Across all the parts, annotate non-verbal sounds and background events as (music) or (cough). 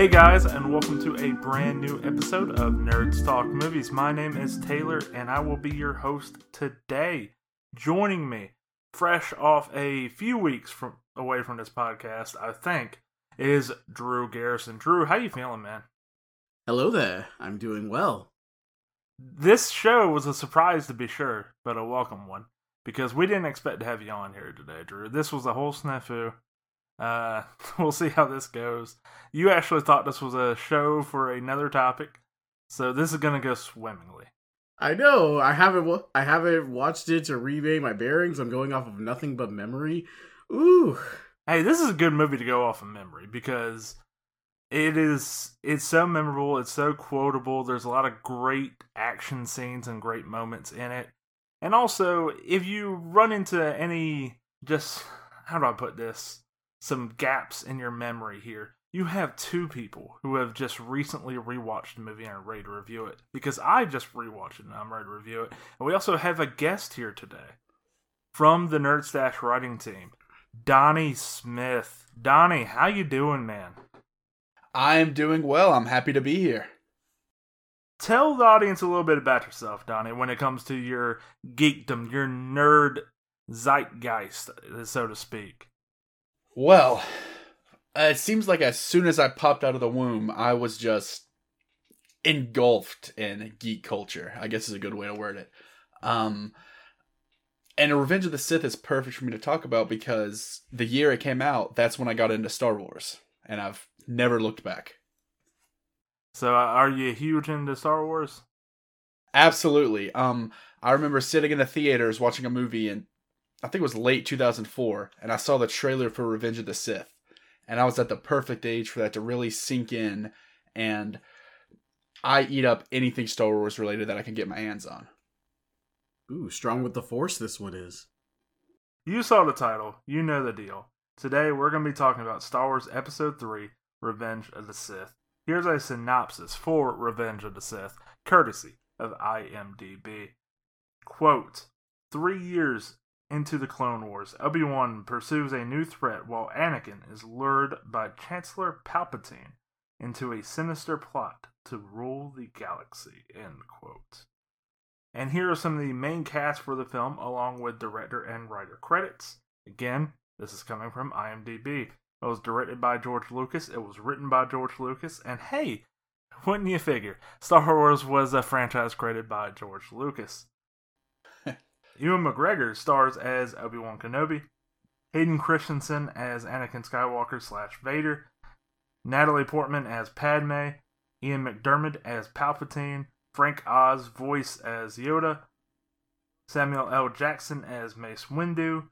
Hey guys, and welcome to a brand new episode of Nerds Talk Movies. My name is Taylor, and I will be your host today. Joining me, fresh off a few weeks from away from this podcast, I think, is Drew Garrison. Drew, how you feeling, man? Hello there. I'm doing well. This show was a surprise to be sure, but a welcome one because we didn't expect to have you on here today, Drew. This was a whole snafu. Uh, (laughs) we'll see how this goes. You actually thought this was a show for another topic, so this is gonna go swimmingly. I know. I haven't. I haven't watched it to remake my bearings. I'm going off of nothing but memory. Ooh. Hey, this is a good movie to go off of memory because it is. It's so memorable. It's so quotable. There's a lot of great action scenes and great moments in it. And also, if you run into any just how do I put this? Some gaps in your memory here. You have two people who have just recently rewatched the movie and are ready to review it. Because I just rewatched it and I'm ready to review it. And we also have a guest here today from the Nerd Stash writing team, Donnie Smith. Donnie, how you doing, man? I'm doing well. I'm happy to be here tell the audience a little bit about yourself, Donnie, when it comes to your geekdom, your nerd zeitgeist, so to speak. Well, it seems like as soon as I popped out of the womb, I was just engulfed in geek culture. I guess is a good way to word it. Um, and Revenge of the Sith is perfect for me to talk about because the year it came out, that's when I got into Star Wars, and I've never looked back. So, uh, are you huge into Star Wars? Absolutely. Um, I remember sitting in the theaters watching a movie, and I think it was late 2004, and I saw the trailer for Revenge of the Sith, and I was at the perfect age for that to really sink in, and I eat up anything Star Wars related that I can get my hands on. Ooh, strong with the Force, this one is. You saw the title, you know the deal. Today, we're going to be talking about Star Wars Episode 3 Revenge of the Sith. Here's a synopsis for Revenge of the Sith, courtesy of IMDb. Quote Three years into the Clone Wars, Obi Wan pursues a new threat while Anakin is lured by Chancellor Palpatine into a sinister plot to rule the galaxy. End quote. And here are some of the main cast for the film, along with director and writer credits. Again, this is coming from IMDb. It was directed by George Lucas. It was written by George Lucas. And hey, (laughs) wouldn't you figure? Star Wars was a franchise created by George Lucas. Ewan McGregor stars as Obi Wan Kenobi. Hayden Christensen as Anakin Skywalker slash Vader. Natalie Portman as Padme. Ian McDiarmid as Palpatine. Frank Oz voice as Yoda. Samuel L. Jackson as Mace Windu.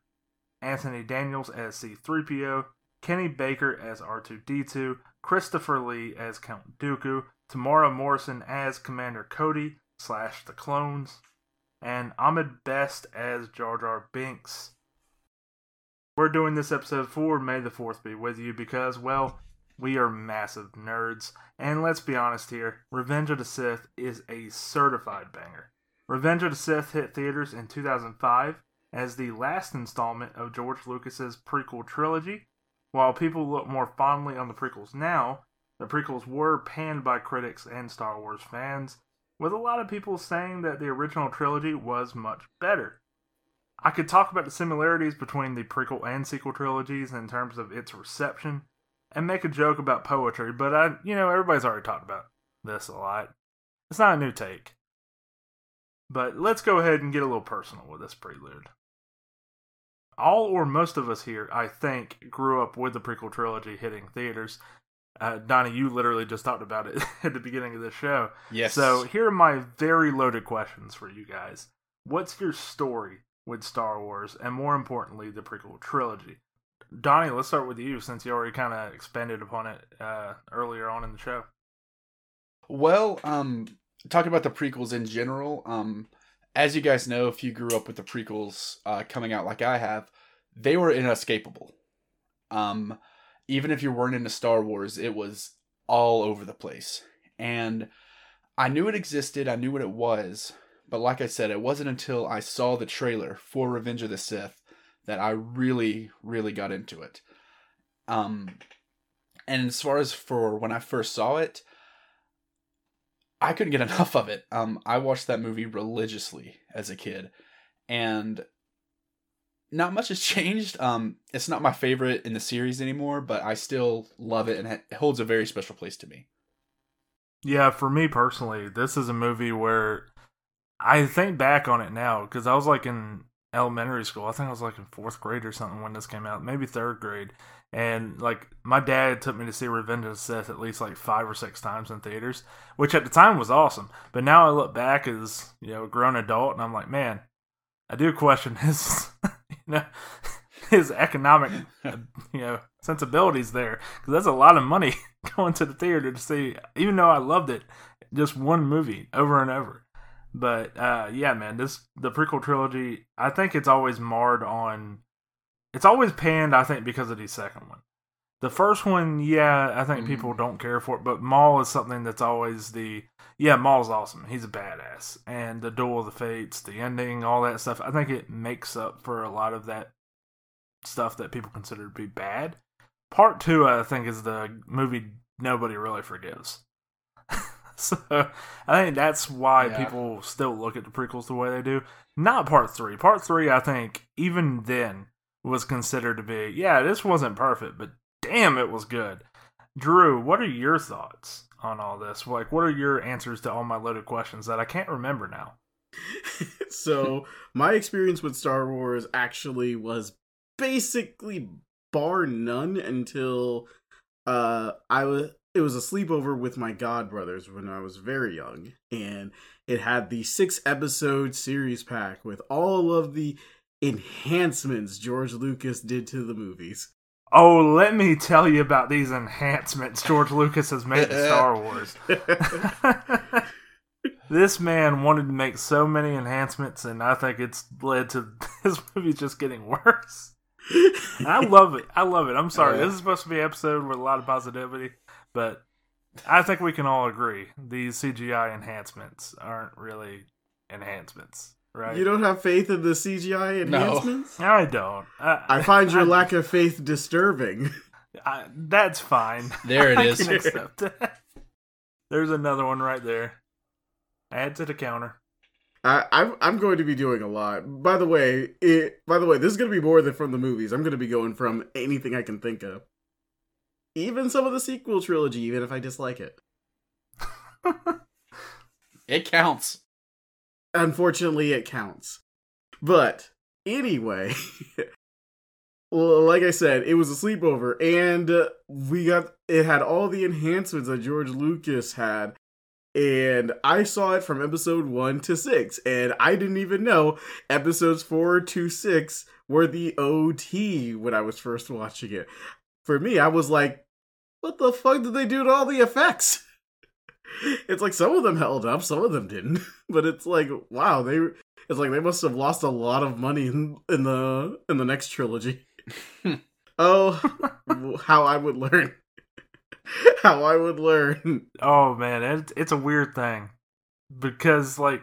Anthony Daniels as C3PO. Kenny Baker as R2D2, Christopher Lee as Count Dooku, Temuera Morrison as Commander Cody slash the clones, and Ahmed Best as Jar Jar Binks. We're doing this episode for May the 4th be with you because, well, we are massive nerds. And let's be honest here Revenge of the Sith is a certified banger. Revenge of the Sith hit theaters in 2005 as the last installment of George Lucas's prequel trilogy while people look more fondly on the prequels now, the prequels were panned by critics and Star Wars fans, with a lot of people saying that the original trilogy was much better. I could talk about the similarities between the prequel and sequel trilogies in terms of its reception, and make a joke about poetry, but I, you know, everybody's already talked about this a lot. It's not a new take. But let's go ahead and get a little personal with this prelude all or most of us here, I think, grew up with the prequel trilogy hitting theaters. Uh, Donnie, you literally just talked about it (laughs) at the beginning of the show. Yes. So here are my very loaded questions for you guys. What's your story with Star Wars, and more importantly, the prequel trilogy? Donnie, let's start with you since you already kind of expanded upon it uh, earlier on in the show. Well, um, talking about the prequels in general, um, as you guys know, if you grew up with the prequels uh, coming out like I have, they were inescapable. Um, even if you weren't into Star Wars, it was all over the place. And I knew it existed, I knew what it was, but like I said, it wasn't until I saw the trailer for Revenge of the Sith that I really, really got into it. Um, and as far as for when I first saw it, I couldn't get (laughs) enough of it. Um, I watched that movie religiously as a kid, and not much has changed. Um, it's not my favorite in the series anymore, but I still love it, and it holds a very special place to me. Yeah, for me personally, this is a movie where I think back on it now because I was like in elementary school. I think I was like in fourth grade or something when this came out, maybe third grade. And like my dad took me to see Revenge of the Sith at least like five or six times in theaters, which at the time was awesome. But now I look back as you know a grown adult, and I'm like, man, I do question (laughs) his, you (laughs) know, his economic, (laughs) you know, sensibilities there because that's a lot of money (laughs) going to the theater to see. Even though I loved it, just one movie over and over. But uh, yeah, man, this the prequel trilogy. I think it's always marred on. It's always panned. I think because of the second one. The first one, yeah, I think Mhm. people don't care for it. But Maul is something that's always the yeah. Maul's awesome. He's a badass, and the Duel of the Fates, the ending, all that stuff. I think it makes up for a lot of that stuff that people consider to be bad. Part two, I think, is the movie nobody really forgives. (laughs) so I think that's why Yeah. people still look at the prequels the way they do. Not part three. Part three, I think, even then was considered to be, yeah, this wasn't perfect, but damn, it was good. Drew, what are your thoughts on all this? Like, what are your answers to all my loaded questions that I can't remember now? (laughs) so my experience with Star Wars actually was basically bar none until uh I was it was a sleepover with my god brothers when I was very young and it had the 6 episode series pack with all of the enhancements George Lucas did to the movies. Oh, let me tell you about these enhancements George Lucas has made to Star (laughs) Wars. (laughs) this man wanted to make so many enhancements, and I think it's led to (laughs) this movie just getting worse. I love it. I love it. I'm sorry. Yeah. This is supposed to be an episode with a lot of positivity, but I think we can all agree these CGI enhancements aren't really enhancements, right? You don't have faith in the CGI No. enhancements? I don't. I, I find your I- lack of faith disturbing. I, that's fine. There it is. I can accept that. There's another one right there. Add to the counter. I, I'm I'm going to be doing a lot. By the way, it by the way, this is going to be more than from the movies. I'm going to be going from anything I can think of, even some of the sequel trilogy, even if I dislike it. (laughs) It counts. Unfortunately, it counts. But anyway, (laughs) like I said, it was a sleepover, and we got it had all the enhancements that George Lucas had. And I saw it from episode one to six, and I didn't even know episodes four to six were the OT when I was first watching it. For me, I was like, what the fuck did they do to all the effects? (laughs) It's like some of them held up, some of them didn't. (laughs) But it's like, wow, they it's like they must have lost a lot of money in, in the in the next trilogy. (laughs) oh, how I would learn. (laughs) how I would learn. Oh man, it, it's a weird thing because like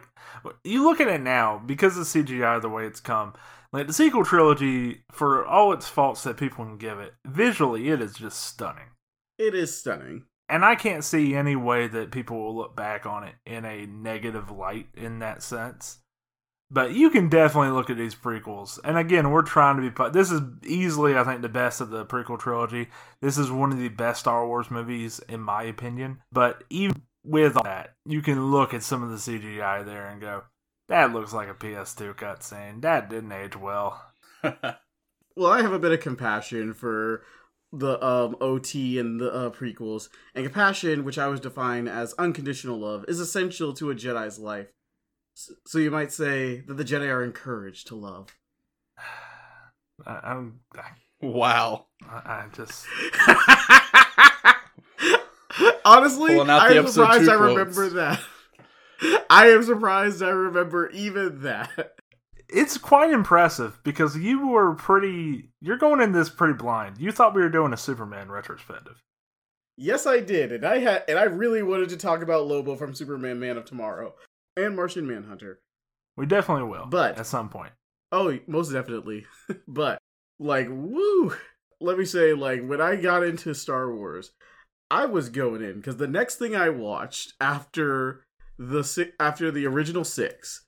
you look at it now because of CGI the way it's come. Like the sequel trilogy, for all its faults that people can give it, visually it is just stunning. It is stunning. And I can't see any way that people will look back on it in a negative light in that sense. But you can definitely look at these prequels. And again, we're trying to be. This is easily, I think, the best of the prequel trilogy. This is one of the best Star Wars movies, in my opinion. But even with all that, you can look at some of the CGI there and go, that looks like a PS2 cutscene. That didn't age well. (laughs) Well, I have a bit of compassion for the um, OT and the uh, prequels, and compassion, which I was define as unconditional love, is essential to a Jedi's life. So you might say that the Jedi are encouraged to love. (sighs) I, I'm, (laughs) Wow. I, I just. (laughs) Honestly, I am surprised I quotes. remember that. (laughs) I am surprised I remember even that. It's quite impressive because you were pretty you're going in this pretty blind you thought we were doing a superman retrospective Yes, I did, and I had, and I really wanted to talk about Lobo from Superman: Man of Tomorrow and Martian Manhunter. we definitely will But- at some point Oh, most definitely. (laughs) but like, woo! let me say, like when I got into Star Wars, I was going in because the next thing I watched after the si- after the original six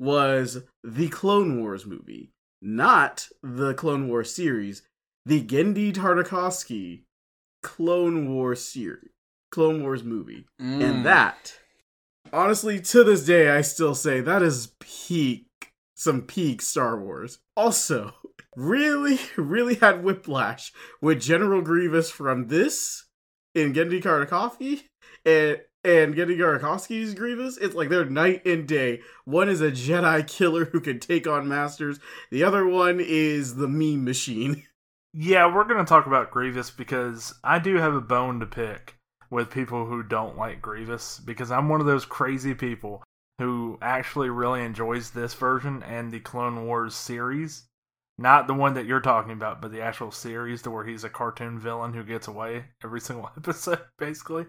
was the Clone Wars movie, not the Clone Wars series, the Genndy Tartakovsky Clone Wars series, Clone Wars movie, Mm. and that, honestly, to this day, I still say that is peak, some peak Star Wars. Also, (laughs) really, really had whiplash with General Grievous from this in Genndy Tartakovsky and and Genndy Tartakovsky's Grievous. It's like they're night and day. One is a Jedi killer who can take on masters. The other one is the meme machine. (laughs) Yeah, we're going to talk about Grievous because I do have a bone to pick with people who don't like Grievous because I'm one of those crazy people who actually really enjoys this version and the Clone Wars series. Not the one that you're talking about, but the actual series to where he's a cartoon villain who gets away every (laughs) single episode, basically.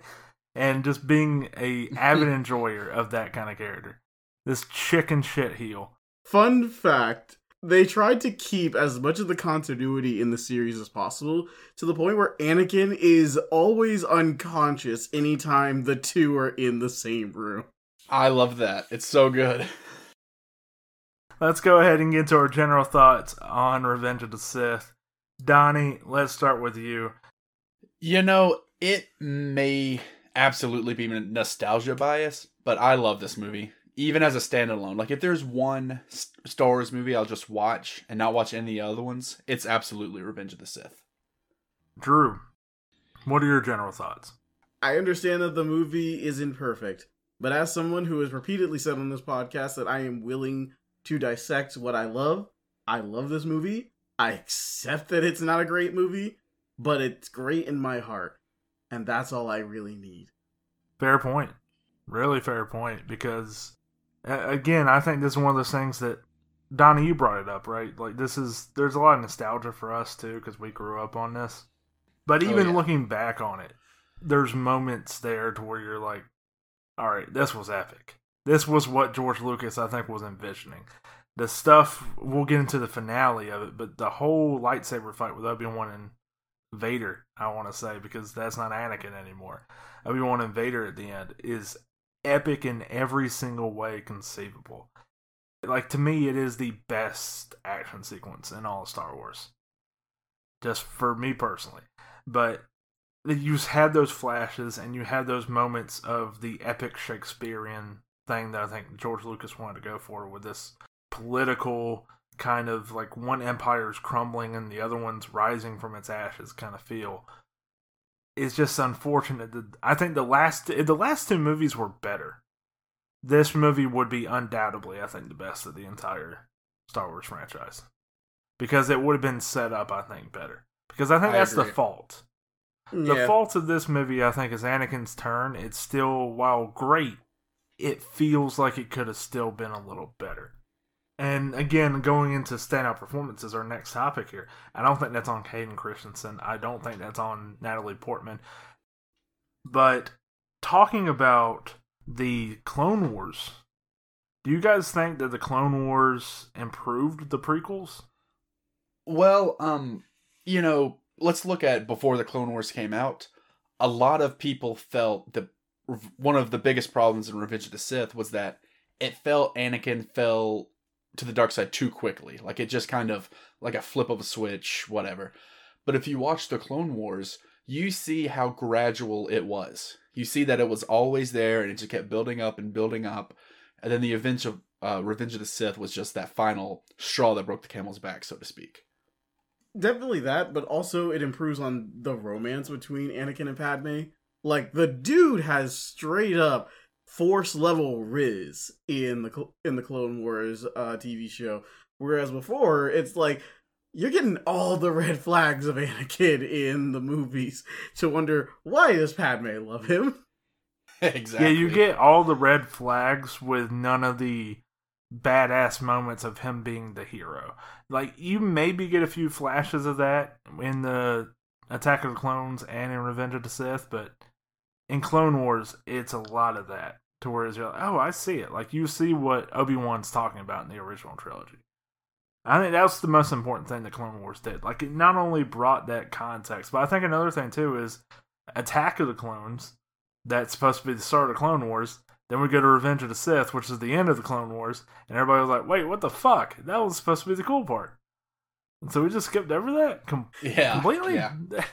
And just being a (laughs) avid enjoyer of that kind of character. This chicken shit heel. Fun fact they tried to keep as much of the continuity in the series as possible to the point where Anakin is always unconscious anytime the two are in the same room. I love that. It's so good. Let's go ahead and get to our general thoughts on Revenge of the Sith. Donnie, let's start with you. You know, it may absolutely be nostalgia bias, but I love this movie. Even as a standalone. Like, if there's one Star Wars movie I'll just watch and not watch any other ones, it's absolutely Revenge of the Sith. Drew, what are your general thoughts? I understand that the movie is imperfect, but as someone who has repeatedly said on this podcast that I am willing to dissect what I love, I love this movie. I accept that it's not a great movie, but it's great in my heart. And that's all I really need. Fair point. Really fair point. Because, again, I think this is one of those things that, Donnie, you brought it up, right? Like, this is, there's a lot of nostalgia for us, too, because we grew up on this. But Oh, even yeah. looking back on it, there's moments there to where you're like, all right, this was epic. This was what George Lucas, I think, was envisioning. The stuff, we'll get into the finale of it, but the whole lightsaber fight with Obi Wan and Vader, I want to say, because that's not Anakin anymore. Obi Wan and Vader at the end is epic in every single way conceivable. Like, to me, it is the best action sequence in all of Star Wars. Just for me personally. But you had those flashes and you had those moments of the epic Shakespearean thing that I think George Lucas wanted to go for with this political kind of like one empire's crumbling and the other one's rising from its ashes kind of feel. It's just unfortunate that I think the last the last two movies were better. This movie would be undoubtedly, I think, the best of the entire Star Wars franchise because it would have been set up, I think, better. Because I think I that's the agree. fault. The fault of this movie, I think, is Anakin's turn. It's still, while great, it feels like it could have still been a little better. And again, going into standout performances, our next topic here. I don't think that's on Hayden Christensen. I don't think that's on Natalie Portman. But talking about the Clone Wars, do you guys think that the Clone Wars improved the prequels? Well, um, you know, let's look at before the Clone Wars came out. A lot of people felt that one of the biggest problems in Revenge of the Sith was that it felt Anakin fell to the dark side too quickly. Like it just kind of like a flip of a switch, whatever. But if you watch the Clone Wars, you see how gradual it was. You see that it was always there and it just kept building up and building up. And then the Revenge of, uh, Revenge of the Sith was just that final straw that broke the camel's back, so to speak. Definitely that, but also it improves on the romance between Anakin and Padme. Like the dude has straight up force level Riz in the in the Clone Wars uh, TV show, whereas before it's like you're getting all the red flags of (laughs) Anakin in the movies to wonder why does Padme love him? (laughs) exactly. Yeah, you get all the red flags with none of the badass moments of him being the hero. Like you maybe get a few flashes of that in the Attack of the Clones and in Revenge of the Sith, but in Clone Wars, it's a lot of that. To where you're like, oh, I see it. Like you see what Obi Wan's talking about in the original trilogy. I think that's the most important thing that Clone Wars did. Like, it not only brought that context, but I think another thing too is Attack of the Clones. That's supposed to be the start of Clone Wars. Then we go to Revenge of the Sith, which is the end of the Clone Wars, and everybody was like, "Wait, what the fuck? That was supposed to be the cool part." And so we just skipped over that Com- Yeah. completely. Yeah. (laughs)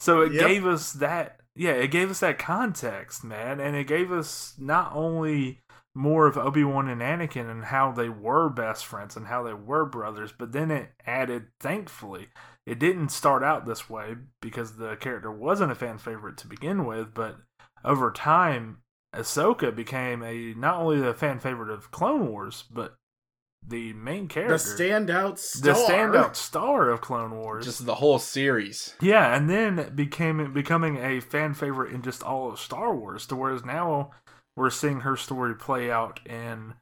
so it Yep. gave us that. Yeah, it gave us that context, man, and it gave us not only more of Obi Wan and Anakin and how they were best friends and how they were brothers, but then it added, thankfully, it didn't start out this way because the character wasn't a fan favorite to begin with, but over time, Ahsoka became a not only a fan favorite of Clone Wars, but the main character, The character, standout star. the standout (laughs) star of Clone Wars. Just the whole series. Yeah, and then became becoming a fan favorite in just all of Star Wars. To whereas now we're seeing her story play out in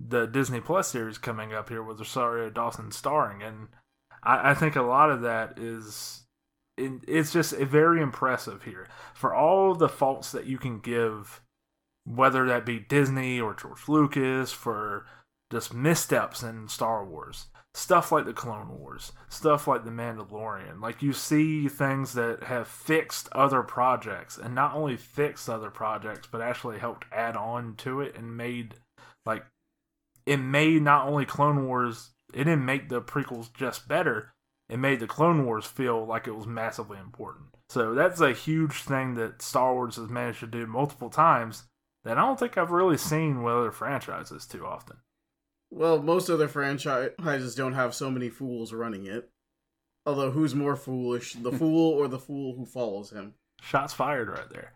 the Disney Plus series coming up here with Rosario Dawson starring, and I, I think a lot of that is it, it's just very impressive here for all the faults that you can give, whether that be Disney or George Lucas for just missteps in Star Wars stuff like the Clone Wars, stuff like the Mandalorian. Like you see things that have fixed other projects and not only fixed other projects but actually helped add on to it and made like it made not only Clone Wars it didn't make the prequels just better, it made the Clone Wars feel like it was massively important. So that's a huge thing that Star Wars has managed to do multiple times that I don't think I've really seen with other franchises too often. Well, most other franchises don't have so many fools running it. Although, who's more foolish, the (laughs) fool or the fool who follows him? Shots fired right there.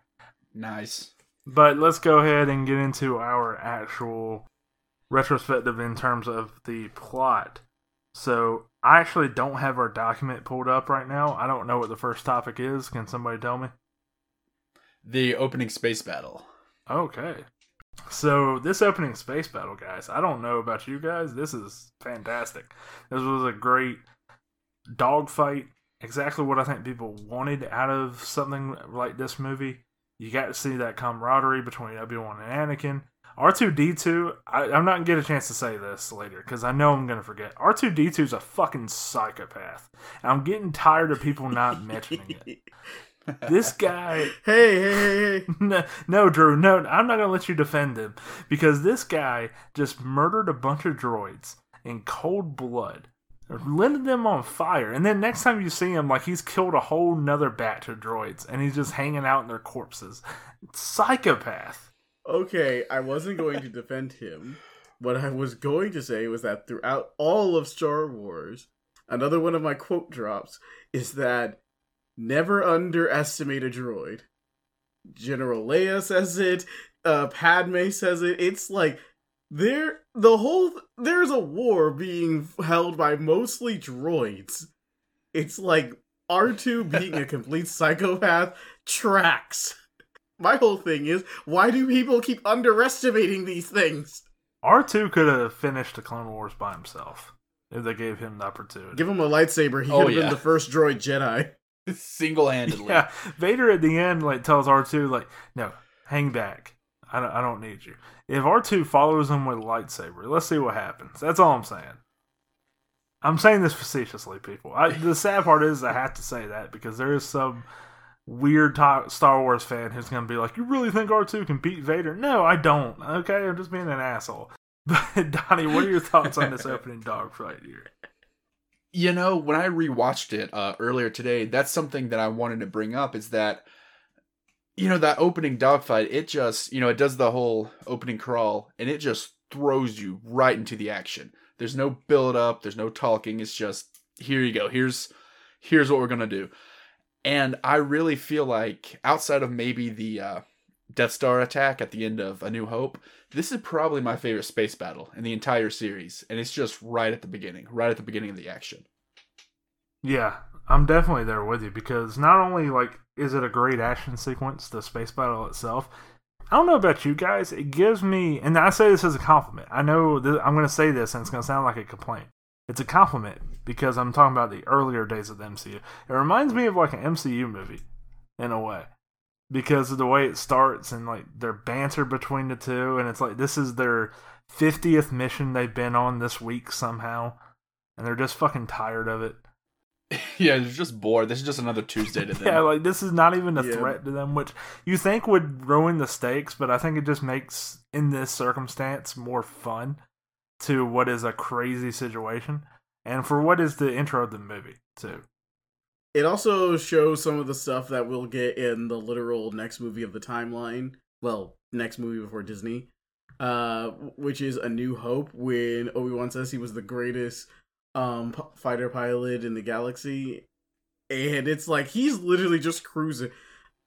Nice. But let's go ahead and get into our actual retrospective in terms of the plot. So I actually don't have our document pulled up right now. I don't know what the first topic is. Can somebody tell me? The opening space battle. Okay. So this opening space battle, guys, I don't know about you guys. This is fantastic. This was a great dogfight. Exactly what I think people wanted out of something like this movie. You got to see that camaraderie between Obi Wan and Anakin. R two D two. I'm not gonna get a chance to say this later because I know I'm gonna forget. R two D two is a fucking psychopath. I'm getting tired of people not (laughs) mentioning it. This guy (laughs) Hey, hey, hey, hey. (laughs) no, no, Drew, no, I'm not gonna let you defend him because this guy just murdered a bunch of droids in cold blood, lit them on fire, and then next time you see him, like he's killed a whole nother batch of droids, and he's just hanging out in their corpses. Psychopath. Okay, I wasn't going to defend him. What I was going to say was that throughout all of Star Wars, another one of my quote drops is that never underestimate a droid. General Leia says it, uh, Padme says it. It's like there the whole there's a war being held by mostly droids. It's like R2 being a (laughs) complete psychopath tracks. My whole thing is, why do people keep underestimating these things? R2 could have finished the Clone Wars by himself if they gave him the opportunity. Give him a lightsaber, he Oh, could have yeah. been the first droid Jedi. (laughs) Single handedly. Yeah, Vader at the end like tells R two like, no, hang back. I don't, I don't need you. If R two follows him with a lightsaber, let's see what happens. That's all I'm saying. I'm saying this facetiously, people. I, the sad part is I have to say that because there is some weird Star Wars fan who's going to be like, "You really think R two can beat Vader?" No, I don't. Okay, I'm just being an asshole. (laughs) But Donnie, what are your thoughts on this (laughs) opening dogfight here? You know, when I rewatched it uh, earlier today, that's something that I wanted to bring up is that, you know, that opening dogfight, it just, you know, it does the whole opening crawl and it just throws you right into the action. There's no build up, there's no talking. It's just, here you go. Here's, here's what we're going to do. And I really feel like outside of maybe the uh, Death Star attack at the end of A New Hope, this is probably my favorite space battle in the entire series. And it's just right at the beginning, right at the beginning of the action. Yeah, I'm definitely there with you because not only like is it a great action sequence, the space battle itself. I don't know about you guys. It gives me, and I say this as a compliment. I know that I'm going to say this, and it's going to sound like a complaint. It's a compliment because I'm talking about the earlier days of the MCU. It reminds me of like an MCU movie in a way because of the way it starts and like their banter between the two, and it's like this is their 50th mission they've been on this week somehow and they're just fucking tired of it. (laughs) yeah, they're just bored. This is just another Tuesday to (laughs) them. Yeah, like this is not even a Yeah. threat to them, which you think would ruin the stakes, but I think it just makes in this circumstance more fun to what is a crazy situation and for what is the intro of the movie too. It also shows some of the stuff that we'll get in the literal next movie of the timeline. Well, next movie before Disney, uh, which is A New Hope. When Obi Wan says he was the greatest um p- fighter pilot in the galaxy, and it's like he's literally just cruising.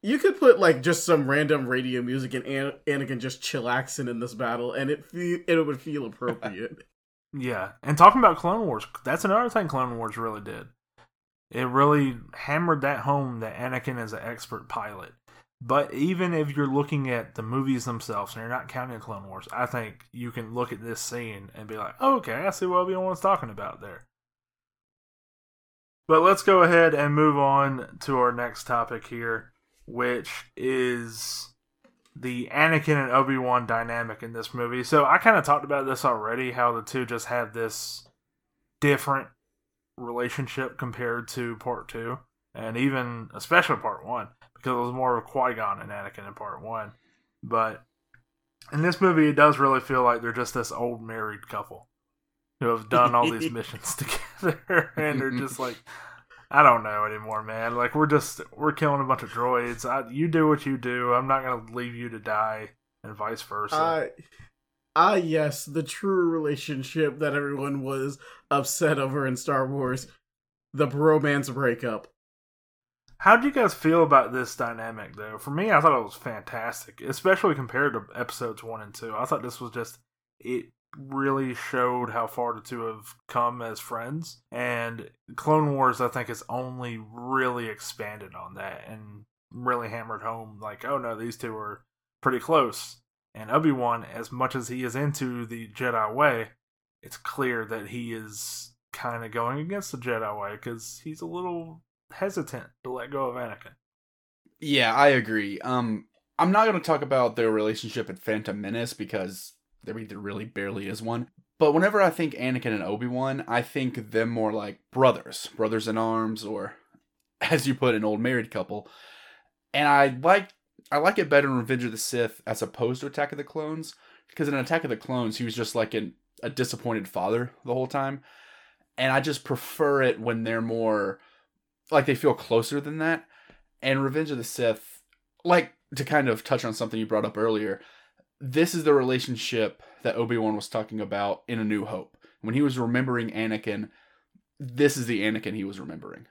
You could put like just some random radio music and An- Anakin just chillaxing in this battle, and it fe- it would feel (laughs) appropriate. Yeah, and talking about Clone Wars, that's another thing Clone Wars really did. It really hammered that home that Anakin is an expert pilot. But even if you're looking at the movies themselves and you're not counting Clone Wars, I think you can look at this scene and be like, oh, okay, I see what Obi Wan's talking about there. But let's go ahead and move on to our next topic here, which is the Anakin and Obi Wan dynamic in this movie. So I kind of talked about this already, how the two just have this different relationship compared to Part Two, and even especially Part One, because it was more of Qui Gon and Anakin in Part One. But in this movie, it does really feel like they're just this old married couple who have done all these (laughs) missions (laughs) together, and they're just like. I don't know anymore, man. Like we're just we're killing a bunch of droids. I, you do what you do. I'm not gonna leave you to die, and vice versa. Ah, ah, yes, the true relationship that everyone was upset over in Star Wars, the bromance breakup. How do you guys feel about this dynamic, though? For me, I thought it was fantastic, especially compared to episodes one and two. I thought this was just it really showed how far the two have come as friends, and Clone Wars, I think, has only really expanded on that and really hammered home, like, oh no, these two are pretty close. And Obi Wan, as much as he is into the Jedi way, it's clear that he is kind of going against the Jedi way because he's a little hesitant to let go of Anakin. Yeah, I agree. Um, I'm not going to talk about their relationship in Phantom Menace because there really barely is one. But whenever I think Anakin and Obi Wan, I think them more like brothers, brothers in arms, or (laughs) as you put, an old married couple. And I like I like it better in Revenge of the Sith as opposed to Attack of the Clones because in Attack of the Clones he was just like an, a disappointed father the whole time, and I just prefer it when they're more like they feel closer than that. And Revenge of the Sith, like to kind of touch on something you brought up earlier, this is the relationship that Obi Wan was talking about in A New Hope. When he was remembering Anakin, this is the Anakin he was remembering.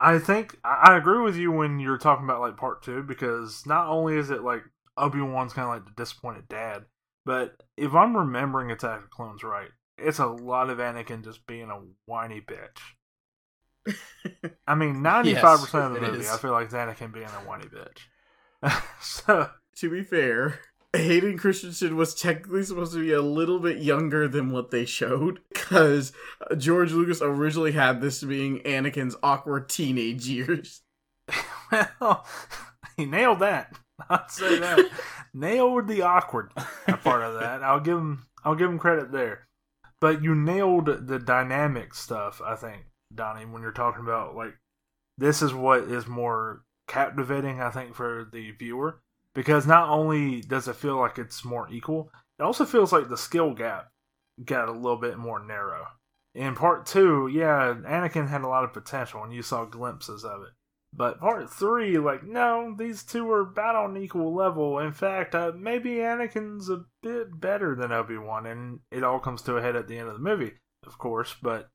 I think I agree with you when you're talking about like part two because not only is it like Obi Wan's kind of like the disappointed dad, but if I'm remembering Attack of Clones right, it's a lot of Anakin just being a whiny bitch. (laughs) I mean, ninety five percent of the movie, is. I feel like Anakin being a whiny bitch. (laughs) so To be fair, Hayden Christensen was technically supposed to be a little bit younger than what they showed because George Lucas originally had this being Anakin's awkward teenage years. (laughs) well, (laughs) he nailed that. I'd say that (laughs) nailed the awkward part of that. I'll give him. I'll give him credit there. But you nailed the dynamic stuff. I think Donnie, when you're talking about like this is what is more captivating. I think for the viewer because not only does it feel like it's more equal, it also feels like the skill gap got a little bit more narrow. In part two, yeah, Anakin had a lot of potential, and you saw glimpses of it. But part three, like, no, these two are about on equal level. In fact, uh, maybe Anakin's a bit better than Obi Wan, and it all comes to a head at the end of the movie, of course. But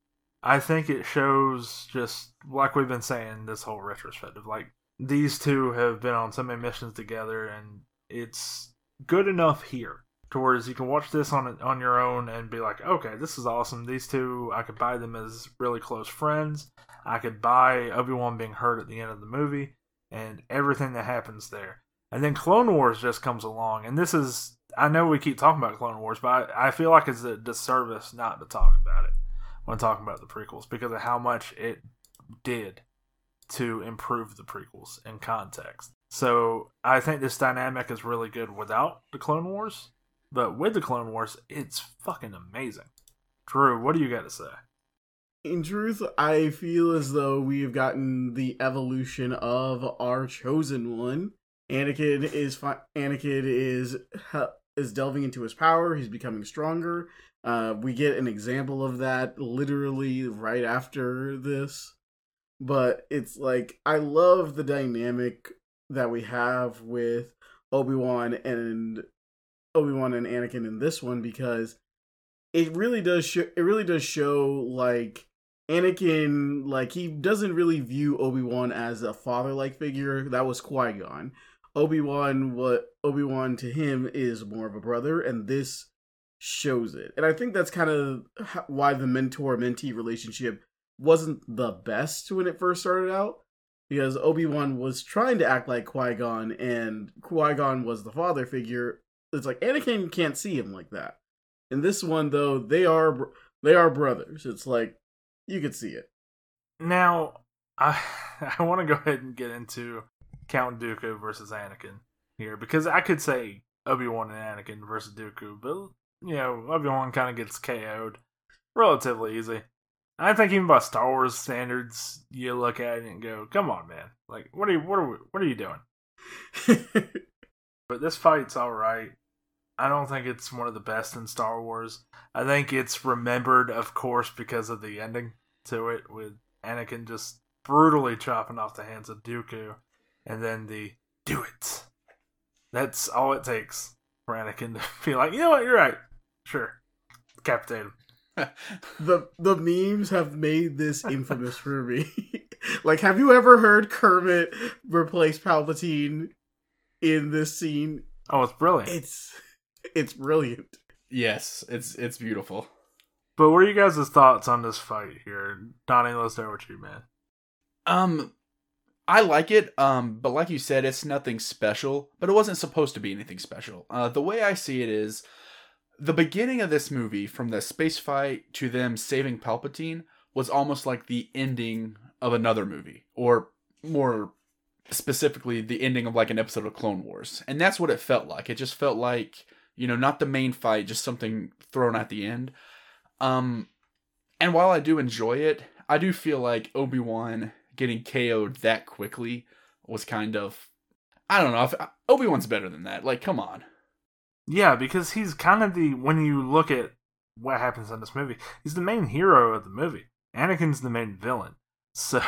I think it shows just like we've been saying this whole retrospective, like these two have been on so many missions together, and it's good enough here towards you can watch this on on your own and be like, okay, this is awesome. These two, I could buy them as really close friends. I could buy Obi Wan being hurt at the end of the movie and everything that happens there. And then Clone Wars just comes along, and this is I know we keep talking about Clone Wars, but I, I feel like it's a disservice not to talk about it when talking about the prequels because of how much it did to improve the prequels in context. So I think this dynamic is really good without the Clone Wars, but with the Clone Wars, it's fucking amazing. Drew, what do you got to say? in truth, I feel as though we have gotten the evolution of our chosen one. Anakin is fi- Anakin is is delving into his power. He's becoming stronger. Uh, we get an example of that literally right after this. But it's like I love the dynamic that we have with Obi Wan and Obi Wan and Anakin in this one because it really does show. It really does show like Anakin, like he doesn't really view Obi Wan as a father like figure. That was Qui Gon. Obi Wan, what Obi Wan to him is more of a brother, and this shows it. And I think that's kind of why the mentor mentee relationship wasn't the best when it first started out, because Obi Wan was trying to act like Qui Gon, and Qui Gon was the father figure. It's like Anakin can't see him like that. In this one, though, they are they are brothers. It's like you could see it. Now, I (laughs) I want to go ahead and get into Count Dooku versus Anakin here because I could say Obi Wan and Anakin versus Dooku, but you know Obi Wan kind of gets KO'd relatively easy. I think even by Star Wars standards, you look at it and go, "Come on, man! Like, what are you what are we, what are you doing?" (laughs) but this fight's all right. I don't think it's one of the best in Star Wars. I think it's remembered, of course, because of the ending to it, with Anakin just brutally chopping off the hands of Dooku, and then the "do it." That's all it takes for Anakin to (laughs) be like, you know what, you're right. Sure, decapitate him. (laughs) the the memes have made this infamous for me. (laughs) like, have you ever heard Kermit replace Palpatine in this scene? Oh, it's brilliant. It's it's brilliant. Yes, it's it's beautiful. But what are you guys' thoughts on this fight here? Donnie, let's start with you, man. Um I like it, um, but like you said, it's nothing special, but it wasn't supposed to be anything special. Uh, the way I see it is the beginning of this movie, from the space fight to them saving Palpatine, was almost like the ending of another movie, or more specifically, the ending of like an episode of Clone Wars. And that's what it felt like. It just felt like you know, not the main fight, just something thrown at the end. Um, and while I do enjoy it, I do feel like Obi Wan getting KO'd that quickly was kind of, I don't know. Obi Wan's better than that. Like, come on. Yeah, because he's kind of the when you look at what happens in this movie, he's the main hero of the movie. Anakin's the main villain, (laughs) so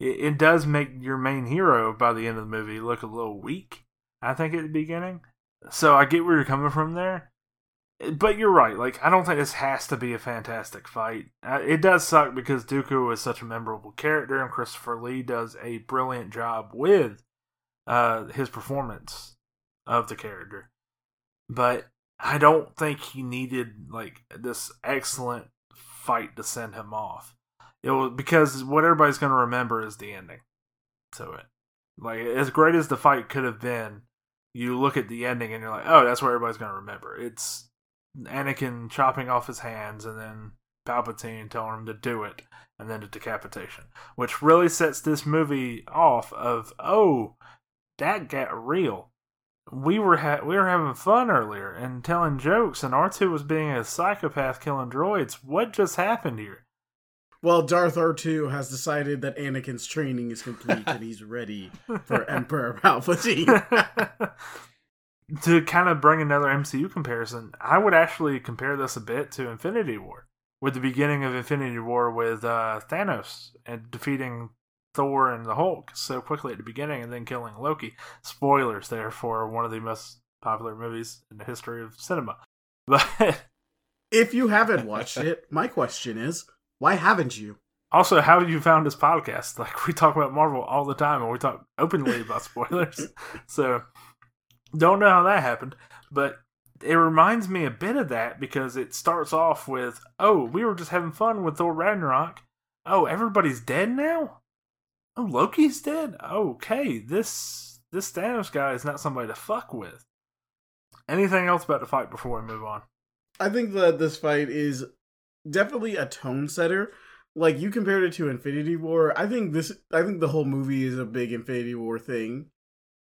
it, it does make your main hero by the end of the movie look a little weak. I think at the beginning, so I get where you're coming from there. But you're right. Like, I don't think this has to be a fantastic fight. Uh, it does suck because Dooku is such a memorable character, and Christopher Lee does a brilliant job with uh, his performance of the character. But I don't think he needed like this excellent fight to send him off. It was because what everybody's going to remember is the ending to it. Like as great as the fight could have been, you look at the ending and you're like, oh, that's what everybody's gonna remember. It's Anakin chopping off his hands and then Palpatine telling him to do it, and then the decapitation, which really sets this movie off of oh, that got real. We were ha- we were having fun earlier and telling jokes, and R two was being a psychopath killing droids. What just happened here? Well, Darth R2 has decided that Anakin's training is complete and he's ready for (laughs) Emperor Palpatine. (laughs) to kind of bring another MCU comparison, I would actually compare this a bit to Infinity War, with the beginning of Infinity War with uh, Thanos and defeating Thor and the Hulk so quickly at the beginning and then killing Loki. Spoilers there for one of the most popular movies in the history of cinema. (laughs) But if you haven't watched it, my question is why haven't you? Also, how have you found this podcast? Like we talk about Marvel all the time, and we talk openly about spoilers. (laughs) so, don't know how that happened, but it reminds me a bit of that because it starts off with, "Oh, we were just having fun with Thor Ragnarok. Oh, everybody's dead now. Oh, Loki's dead. Okay, this this Thanos guy is not somebody to fuck with." Anything else about the fight before we move on? I think that this fight is definitely a tone setter. Like you compared it to Infinity War, I think this I think the whole movie is a big Infinity War thing.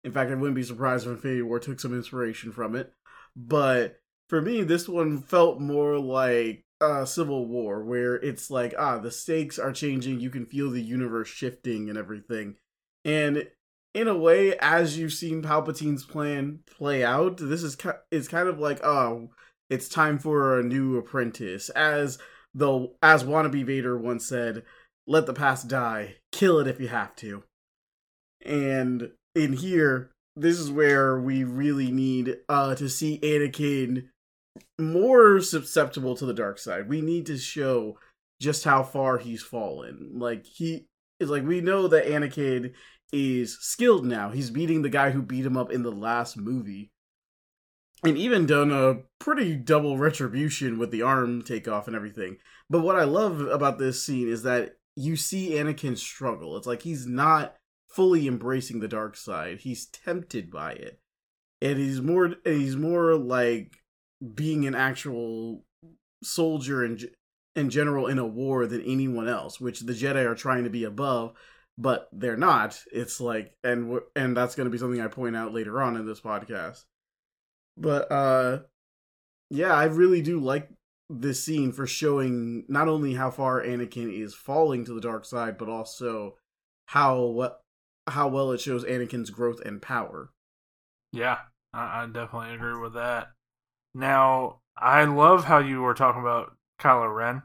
In fact, I wouldn't be surprised if Infinity War took some inspiration from it. But for me, this one felt more like uh, Civil War, where it's like, ah, the stakes are changing. You can feel the universe shifting and everything. And in a way, as you've seen Palpatine's plan play out, this is it's kind of like, oh, it's time for a new apprentice. As the as wannabe Vader once said, "Let the past die. Kill it if you have to." And in here, this is where we really need uh to see Anakin more susceptible to the dark side. We need to show just how far he's fallen. Like he is like we know that Anakin is skilled now. He's beating the guy who beat him up in the last movie. And even done a pretty double retribution with the arm takeoff and everything. But what I love about this scene is that you see Anakin struggle. It's like he's not fully embracing the dark side. He's tempted by it. And he's more he's more like being an actual soldier and in general in a war than anyone else, which the Jedi are trying to be above, but they're not. It's like, and and that's going to be something I point out later on in this podcast. But uh, yeah, I really do like this scene for showing not only how far Anakin is falling to the dark side, but also how what how well it shows Anakin's growth and power. Yeah, I, I definitely agree with that. Now, I love how you were talking about Kylo Ren,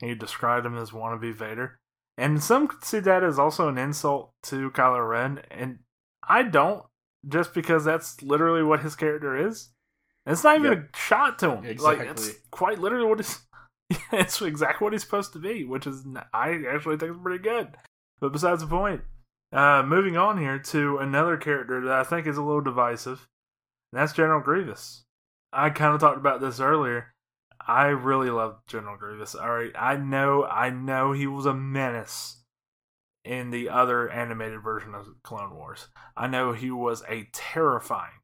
and you described him as wannabe Vader. And some could see that as also an insult to Kylo Ren, and I don't, just because that's literally what his character is. it's not even yep. a shot to him. Exactly. Like it's quite literally what he's. (laughs) it's exactly what he's supposed to be, which is I actually think is pretty good. But besides the point, uh, moving on here to another character that I think is a little divisive, and that's General Grievous. I kind of talked about this earlier. I really love General Grievous. All right, I know, I know he was a menace in the other animated version of Clone Wars. I know he was a terrifying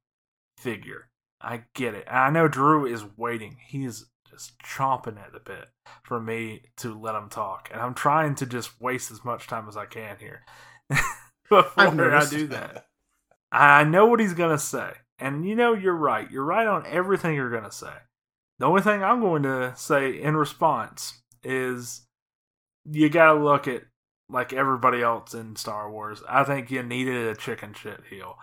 figure. I get it. And I know Drew is waiting. He is just chomping at the bit for me to let him talk, and I'm trying to just waste as much time as I can here (laughs) before I do that. I know what he's gonna say, and you know you're right. You're right on everything you're gonna say. The only thing I'm going to say in response is you got to look at like everybody else in Star Wars. I think you needed a chicken shit heel.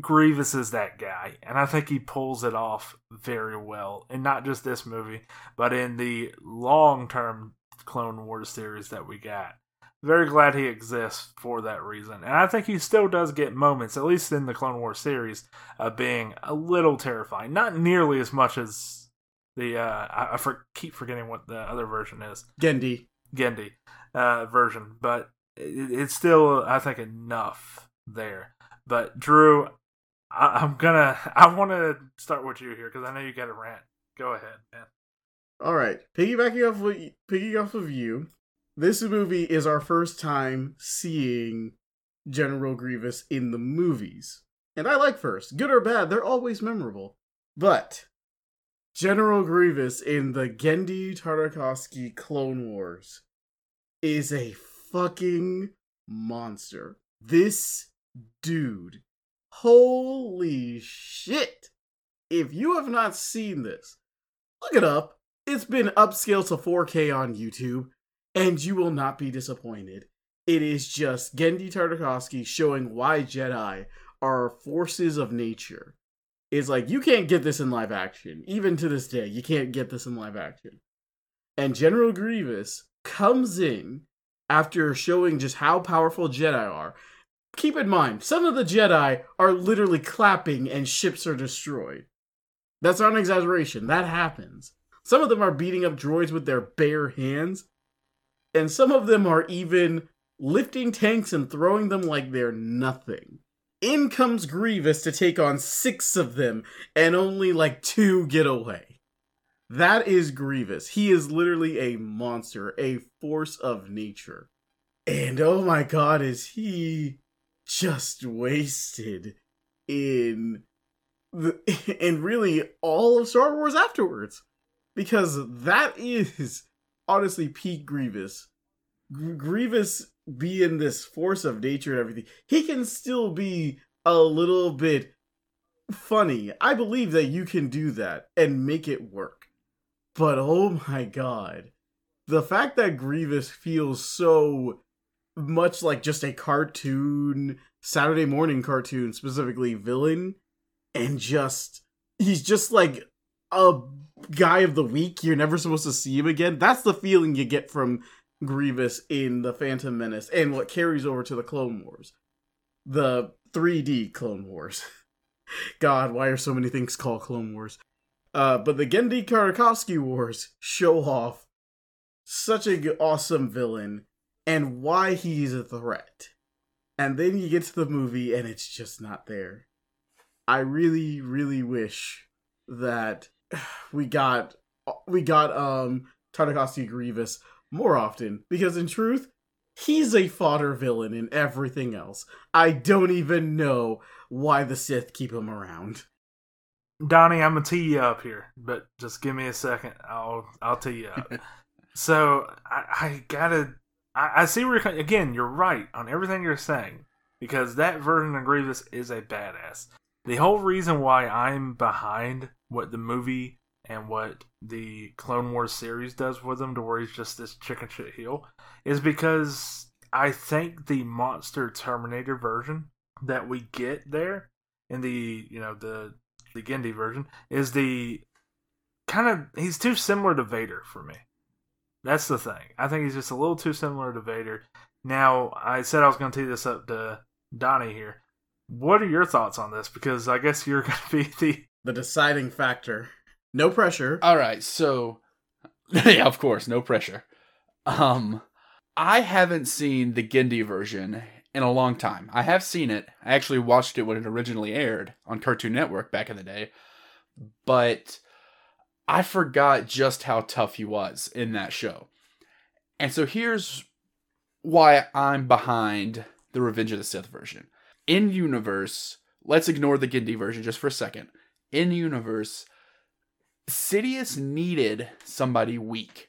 Grievous is that guy, and I think he pulls it off very well. And not just this movie, but in the long term Clone Wars series that we got. Very glad he exists for that reason. And I think he still does get moments, at least in the Clone Wars series, of being a little terrifying. Not nearly as much as the uh, I, I for, keep forgetting what the other version is. Genndy. Genndy uh, version, but it, it's still I think enough there. But Drew, I, am gonna (laughs) I want to start with you here because I know you got a rant. Go ahead, man. All right, piggybacking off of, piggying off of you, this movie is our first time seeing General Grievous in the movies, and I like first, good or bad, they're always memorable. But General Grievous in the Genndy Tartakovsky Clone Wars is a fucking monster. This dude. Holy shit. If you have not seen this, look it up. It's been upscaled to 4K on YouTube, and you will not be disappointed. It is just Genndy Tartakovsky showing why Jedi are forces of nature It's like you can't get this in live action. Even to this day, you can't get this in live action. And General Grievous comes in after showing just how powerful Jedi are. Keep in mind, some of the Jedi are literally clapping and ships are destroyed. That's not an exaggeration. That happens. Some of them are beating up droids with their bare hands, and some of them are even lifting tanks and throwing them like they're nothing in comes Grievous to take on six of them, and only like two get away. That is Grievous. He is literally a monster, a force of nature. And oh my god, is he just wasted in the (laughs) in really all of Star Wars afterwards. Because that is honestly peak Grievous. Grievous being this force of nature and everything, he can still be a little bit funny. I believe that you can do that and make it work. But oh my god. The fact that Grievous feels so much like just a cartoon, Saturday morning cartoon, specifically villain, and just he's just like a guy of the week. You're never supposed to see him again. That's the feeling you get from Grievous in the Phantom Menace and what carries over to the Clone Wars. The 3D Clone Wars. (laughs) God, why are so many things called Clone Wars? Uh, but the Genndy Tartakovsky Wars show off such a awesome villain and why he's a threat. And then you get to the movie and it's just not there. I really, really wish that we got we got um Tartakovsky Grievous more often because in truth, he's a fodder villain in everything else. I don't even know why the Sith keep him around. Donnie, I'm gonna tee you up here, but just give me a second. I'll I'll tee you up. (laughs) so I, I gotta. I, I see where you're again. You're right on everything you're saying because that version of Grievous is a badass. The whole reason why I'm behind what the movie and what the Clone Wars series does with him, to where he's just this chicken shit heel, is because I think the monster Terminator version that we get there in the you know the the Genndy version is the kind of he's too similar to Vader for me. That's the thing. I think he's just a little too similar to Vader. Now, I said I was going to tee this up to Donnie here. What are your thoughts on this? Because I guess you're (laughs) going to be the the deciding factor. No pressure. All right, so (laughs) yeah, of course, no pressure. Um, I haven't seen the Genndy version in a long time. I have seen it. I actually watched it when it originally aired on Cartoon Network back in the day, but I forgot just how tough he was in that show. And so here's why I'm behind the Revenge of the Sith version. In universe, let's ignore the Genndy version just for a second. In universe, Sidious needed somebody weak.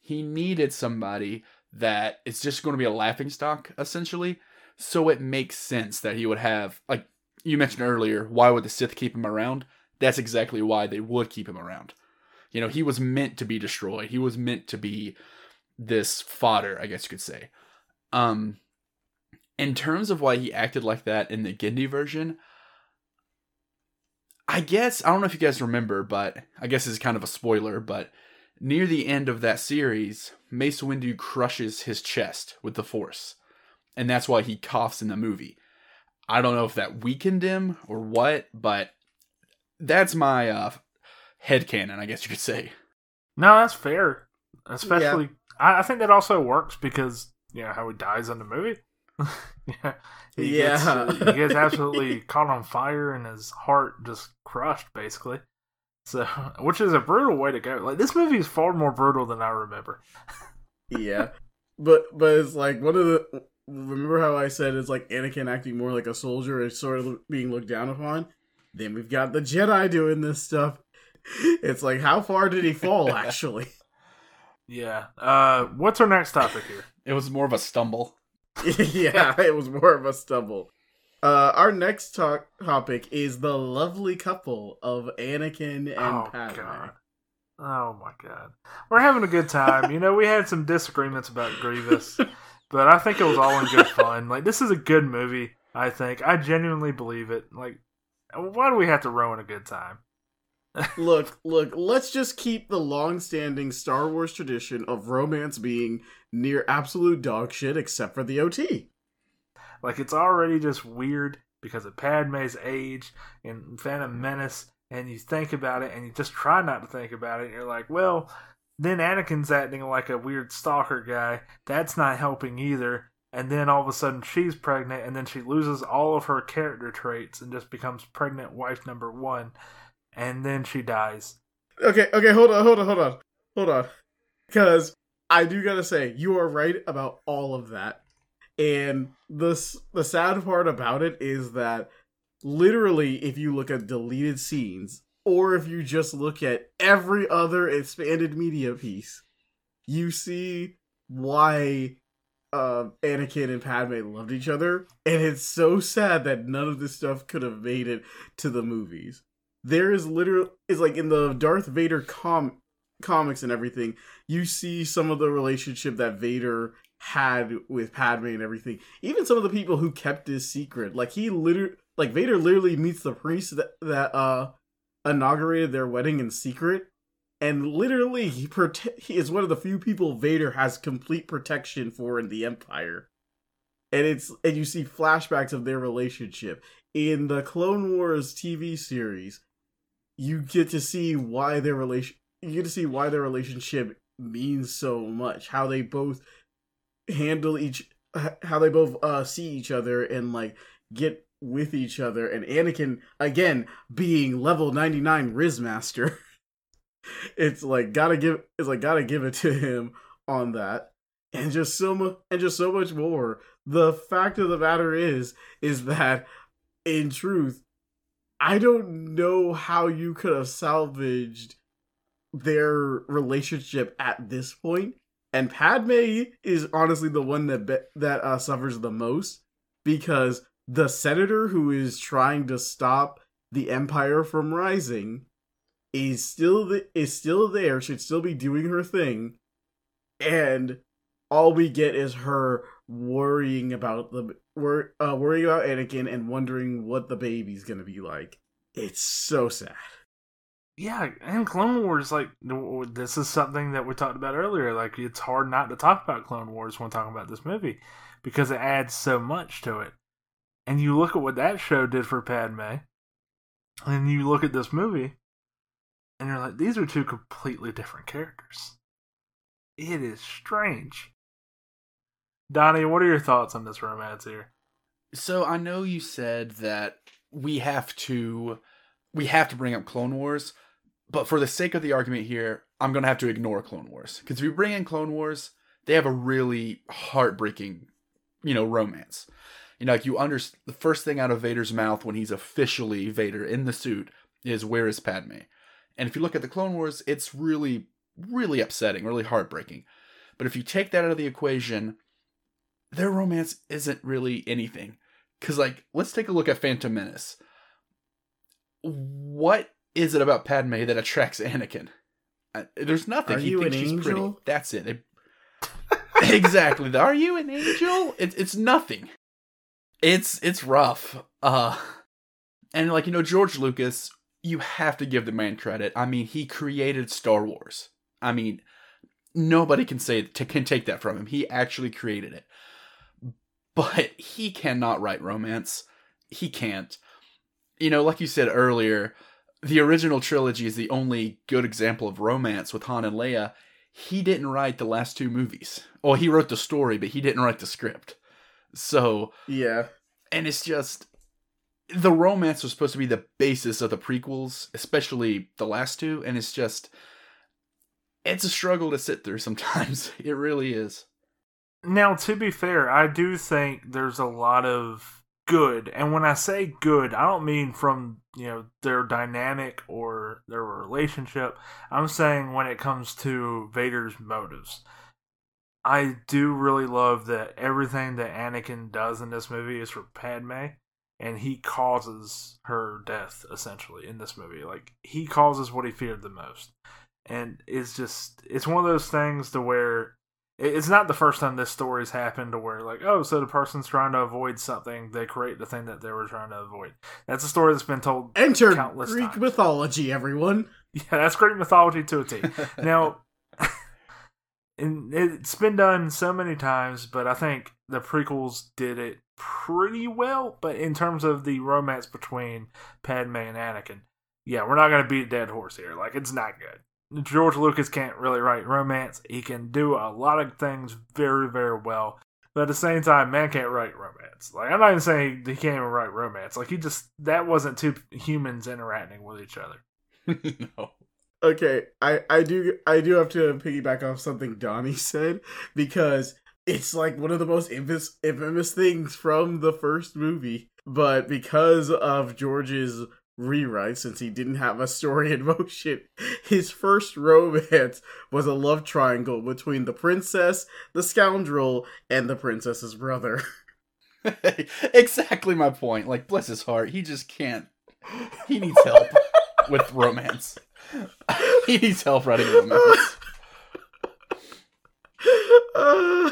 He needed somebody that is just going to be a laughing stock, essentially. So it makes sense that he would have, like you mentioned earlier, why would the Sith keep him around? That's exactly why they would keep him around. You know, he was meant to be destroyed. He was meant to be this fodder, I guess you could say. Um, in terms of why he acted like that in the Genndy version, I guess I don't know if you guys remember, but I guess it's kind of a spoiler, but near the end of that series, Mace Windu crushes his chest with the Force. And that's why he coughs in the movie. I don't know if that weakened him or what, but that's my uh head canon, I guess you could say. No, that's fair. Especially yeah. I, I think that also works because you know how he dies in the movie. Yeah, (laughs) he yeah. Gets, uh, he gets (laughs) absolutely caught on fire and his heart just crushed, basically. So, (laughs) which is a brutal way to go. Like this movie is far more brutal than I remember. yeah, but but it's like one of the. Remember how I said it's like Anakin acting more like a soldier is sort of being looked down upon. Then we've got the Jedi doing this stuff. It's like how far did he fall actually? Yeah. Uh, what's our next topic here? It was more of a stumble. (laughs) yeah, it was more of a stumble. Uh, our next talk topic is the lovely couple of Anakin and oh, Padme. God. Oh my god, we're having a good time. you know, we had some disagreements about Grievous, (laughs) but I think it was all in good fun. Like, this is a good movie. I think I genuinely believe it. Like, why do we have to ruin a good time? Look, look, let's just keep the long-standing Star Wars tradition of romance being near absolute dog shit except for the OT. Like it's already just weird because of Padme's age and Phantom Menace, and you think about it and you just try not to think about it, and you're like, well, then Anakin's acting like a weird stalker guy. That's not helping either. And then all of a sudden she's pregnant, and then she loses all of her character traits and just becomes pregnant wife number one. And then she dies. Okay, okay, hold on, hold on, hold on, hold on. Because I do gotta say, you are right about all of that. And the the sad part about it is that literally, if you look at deleted scenes, or if you just look at every other expanded media piece, you see why uh, Anakin and Padme loved each other, and it's so sad that none of this stuff could have made it to the movies. There is literally is like in the Darth Vader com comics and everything, you see some of the relationship that Vader had with Padme and everything. Even some of the people who kept his secret, like he literally, like Vader literally meets the priest that that uh inaugurated their wedding in secret, and literally he prote- he is one of the few people Vader has complete protection for in the Empire. And it's and you see flashbacks of their relationship in the Clone Wars TV series. You get to see why their relation you get to see why their relationship means so much. How they both handle each how they both uh see each other and like get with each other and Anakin again being level 99 Riz Master. (laughs) it's like gotta give it's like gotta give it to him on that. And just so much and just so much more. The fact of the matter is is that in truth I don't know how you could have salvaged their relationship at this point. And Padme is honestly the one that be- that uh, suffers the most because the senator who is trying to stop the empire from rising is still the, is still there, should still be doing her thing, and all we get is her worrying about the wor- uh, worrying about Anakin and wondering what the baby's gonna be like. It's so sad. Yeah, and Clone Wars, like this is something that we talked about earlier. Like it's hard not to talk about Clone Wars when talking about this movie because it adds so much to it. And you look at what that show did for Padme, and you look at this movie, and you're like, these are two completely different characters. It is strange. Donnie, what are your thoughts on this romance here? So I know you said that we have to we have to bring up Clone Wars, but for the sake of the argument here, I'm gonna have to ignore Clone Wars because if you bring in Clone Wars, they have a really heartbreaking, you know, romance. You know, like you under the first thing out of Vader's mouth when he's officially Vader in the suit is "Where is Padme?" And if you look at the Clone Wars, it's really, really upsetting, really heartbreaking. But if you take that out of the equation, their romance isn't really anything. Cause like, let's take a look at Phantom Menace. What is it about Padme that attracts Anakin? Uh, there's nothing. Are he you thinks an she's angel? pretty. That's it. It- (laughs) exactly. Are you an angel? It's it's nothing. It's it's rough. Uh, and like you know, George Lucas, you have to give the man credit. I mean, he created Star Wars. I mean, nobody can say to, can take that from him. He actually created it. But he cannot write romance. He can't. You know, like you said earlier, the original trilogy is the only good example of romance with Han and Leia. He didn't write the last two movies. Well, he wrote the story, but he didn't write the script. So, Yeah. and it's just the romance was supposed to be the basis of the prequels, especially the last two, and it's just it's a struggle to sit through sometimes. (laughs) It really is. Now, to be fair, I do think there's a lot of good, and when I say good, I don't mean from you know their dynamic or their relationship. I'm saying when it comes to Vader's motives. I do really love that everything that Anakin does in this movie is for Padme, and he causes her death essentially in this movie. Like he causes what he feared the most, and it's just it's one of those things to where it's not the first time this story's happened to where like oh so the person's trying to avoid something they create the thing that they were trying to avoid that's a story that's been told Enter Countless Greek times. mythology, everyone. (laughs) yeah that's greek mythology to a t (laughs) now (laughs) and it's been done so many times but i think the prequels did it pretty well but in terms of the romance between padme and anakin yeah we're not going to beat a dead horse here like it's not good george lucas can't really write romance. He can do a lot of things very very well. But at the same time man can't write romance. Like i'm not even saying he can't even write romance. Like he just that wasn't two humans interacting with each other. (laughs) (laughs) No. Okay, I I do I do have to piggyback off something Donnie (laughs) said because it's like one of the most infamous, infamous things from the first movie, but because of George's rewrite, since he didn't have a story in motion, (laughs) his first romance was a love triangle between the princess, the scoundrel, and the princess's brother. (laughs) (laughs) exactly my point. Like, bless his heart, he just can't. He needs help with romance. he needs help writing romance. Uh,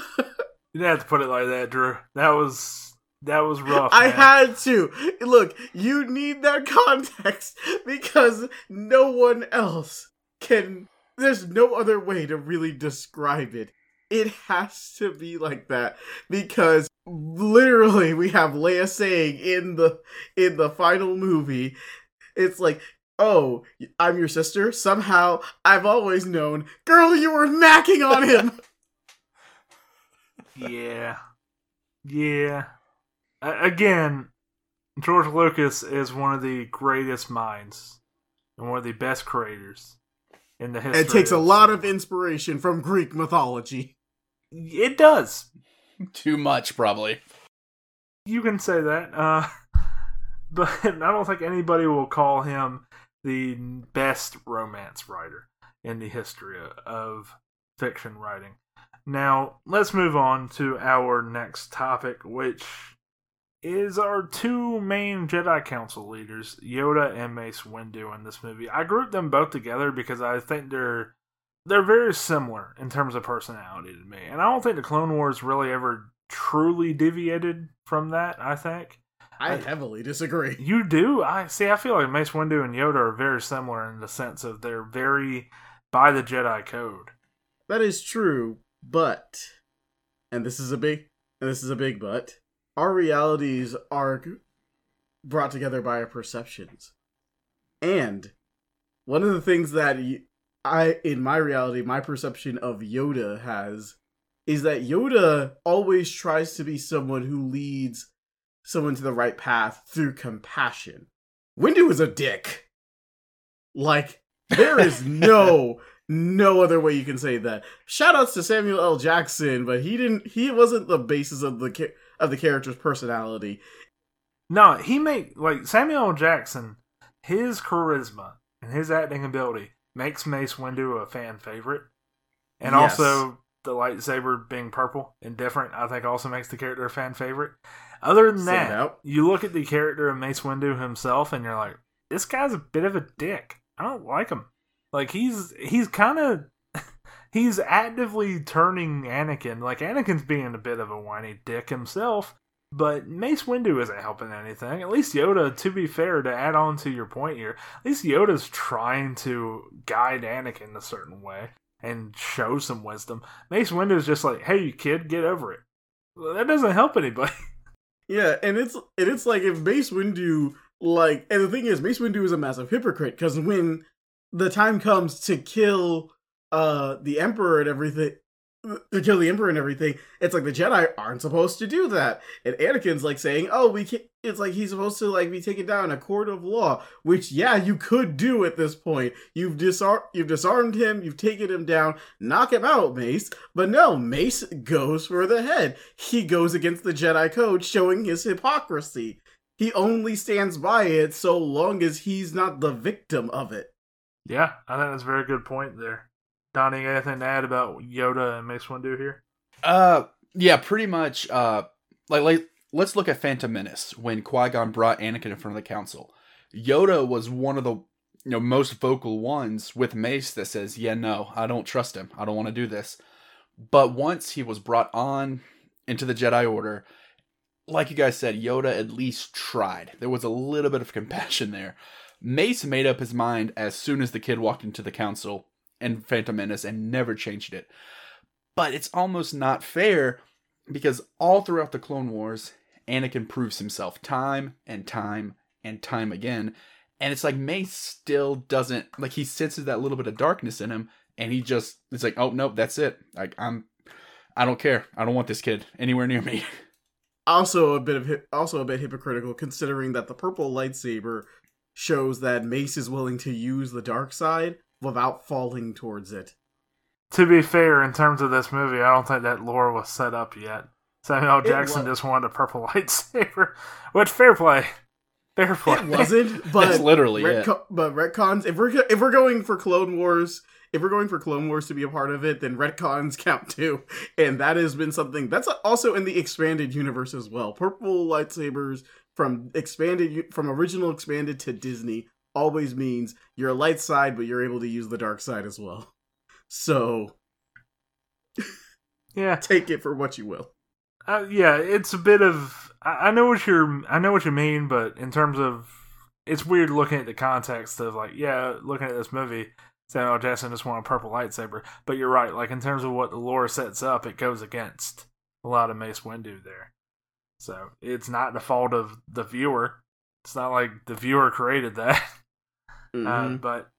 You didn't have to put it like that, Drew. That was that was rough. I man. had to. Look, you need that (laughs) context because no one else can. There's no other way to really describe it. It has to be like that because literally we have Leia saying in the in the final movie, it's like, "Oh, I'm your sister." Somehow, I've always known, girl, you were macking on him. (laughs) Yeah. Yeah. A- again, George Lucas is one of the greatest minds and one of the best creators in the history. it takes a lot of inspiration from Greek mythology. It does. (laughs) Too much, probably. You can say that. Uh, (laughs) but I don't think anybody will call him the best romance writer in the history of fiction writing. Now, let's move on to our next topic, which is our two main Jedi Council leaders, Yoda and Mace Windu, in this movie. I grouped them both together because I think they're they're very similar in terms of personality to me, and I don't think the Clone Wars really ever truly deviated from that. I think I I- heavily disagree. (laughs) you do. I see. I feel like Mace Windu and Yoda are very similar in the sense of they're very by the Jedi code. That is true, but and this is a big and this is a big but. Our realities are brought together by our perceptions. And one of the things that I, in my reality, my perception of Yoda has is that Yoda always tries to be someone who leads someone to the right path through compassion. Windu is a dick. Like there is (laughs) no no other way you can say that. Shoutouts to Samuel L. Jackson, but he didn't. He wasn't the basis of the of the character's personality. No, he make like Samuel Jackson. His charisma and his acting ability makes Mace Windu a fan favorite, and Yes. also the lightsaber being purple and different. I think also makes the character a fan favorite. Other than Stand that, out. you look at the character of Mace Windu himself, and you're like, this guy's a bit of a dick. I don't like him. Like he's he's kind of he's actively turning Anakin. Like Anakin's being a bit of a whiny dick himself, but Mace Windu isn't helping anything. At least Yoda, to be fair, to add on to your point here, at least Yoda's trying to guide Anakin a certain way and show some wisdom. Mace Windu's just like, hey, kid, get over it. That doesn't help anybody. (laughs) Yeah, and it's and it's like if Mace Windu like, and the thing is, Mace Windu is a massive hypocrite because when the time comes to kill uh the Emperor and everything. (clears throat) To kill the Emperor and everything, it's like the Jedi aren't supposed to do that, and Anakin's like saying, "Oh, we can't." It's like he's supposed to like be taken down in a court of law, which yeah, you could do at this point. You've disarmed you've disarmed him, you've taken him down, knock him out, Mace. But no, Mace goes for the head. He goes against the Jedi Code, showing his hypocrisy. He only stands by it so long as he's not the victim of it. Yeah, I think that's a very good point there. Donnie, anything to add about Yoda and Mace Windu here? Uh, yeah, pretty much. Uh, like, like let's look at Phantom Menace when Qui Gon brought Anakin in front of the council. Yoda was one of the you know most vocal ones with Mace that says, "Yeah, no, I don't trust him. I don't want to do this." But once he was brought on into the Jedi Order, like you guys said, Yoda at least tried. There was a little bit of compassion there. Mace made up his mind as soon as the kid walked into the council and Phantom Menace and never changed it. But it's almost not fair because all throughout the Clone Wars, Anakin proves himself time and time and time again. And it's like Mace still doesn't like he senses that little bit of darkness in him, and he just it's like, oh nope, that's it. Like I'm, I don't care. I don't want this kid anywhere near me. (laughs) Also a bit of also a bit hypocritical considering that the purple lightsaber shows that Mace is willing to use the dark side without falling towards it. To be fair, in terms of this movie, I don't think that lore was set up yet. Samuel Jackson wa- just wanted a purple (laughs) lightsaber, which fair play. Fair play. It wasn't, (laughs) but That's literally it. retco- but retcons. If we're if we're going for Clone Wars, if we're going for Clone Wars to be a part of it, then retcons (laughs) count too, and that has been something that's also in the expanded universe as well. Purple lightsabers from expanded from original expanded to Disney always means you're a light side, but you're able to use the dark side as well. So Yeah, take it for what you will. uh, yeah. It's a bit of. I, I know what you're. I know what you mean, but in terms of, it's weird looking at the context of like, yeah, looking at this movie, Samuel L. Jackson just want a purple lightsaber. But you're right. Like in terms of what the lore sets up, it goes against a lot of Mace Windu there. So it's not the fault of the viewer. It's not like the viewer created that. (laughs) Uh, Mhm. but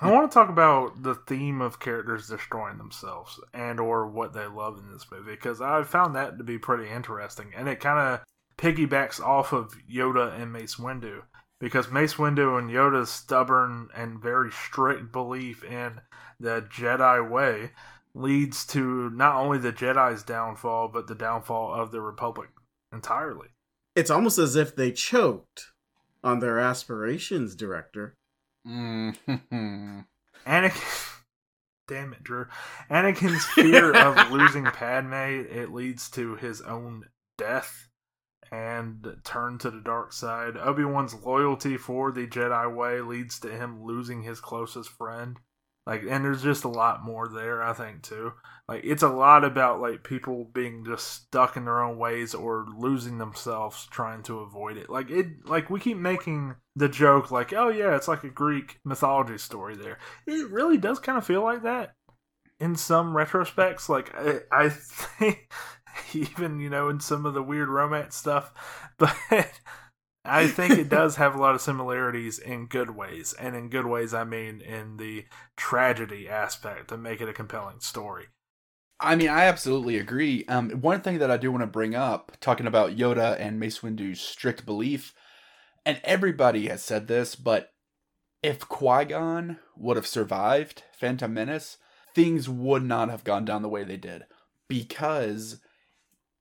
I want to talk about the theme of characters destroying themselves and or what they love in this movie because I found that to be pretty interesting and it kind of piggybacks off of Yoda and Mace Windu because Mace Windu and Yoda's stubborn and very strict belief in the Jedi way leads to not only the Jedi's downfall but the downfall of the Republic entirely. it's almost as if they choked on their aspirations, director. Mhm. Anakin. (laughs) Damn it, Drew. Anakin's fear of (laughs) losing Padme it leads to his own death and turn to the dark side. Obi Wan's loyalty for the Jedi way leads to him losing his closest friend. Like, and there's just a lot more there, I think, too. Like, it's a lot about like people being just stuck in their own ways or losing themselves trying to avoid it. Like it, like we keep making the joke, like, oh yeah, it's like a Greek mythology story. There, it really does kind of feel like that in some retrospects. Like I, I (laughs) think even you know in some of the weird romance stuff, (laughs) but I think it does (laughs) have a lot of similarities in good ways, and in good ways I mean in the tragedy aspect to make it a compelling story. I mean, I absolutely agree. Um, one thing that I do want to bring up, talking about Yoda and Mace Windu's strict belief, and everybody has said this, but if Qui Gon would have survived Phantom Menace, things would not have gone down the way they did because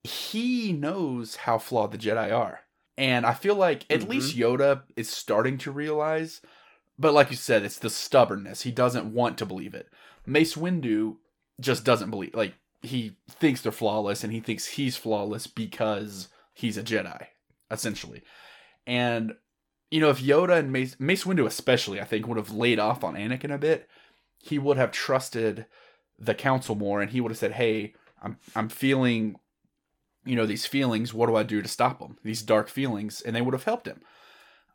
he knows how flawed the Jedi are. And I feel like at Mhm. least Yoda is starting to realize, but like you said, it's the stubbornness. He doesn't want to believe it. Mace Windu just doesn't believe like he thinks they're flawless and he thinks he's flawless because he's a Jedi, essentially. And you know, if Yoda and Mace Mace Windu especially, I think, would have laid off on Anakin a bit, he would have trusted the council more and he would have said, Hey, I'm I'm feeling you know, these feelings, what do I do to stop them? These dark feelings, and they would have helped him.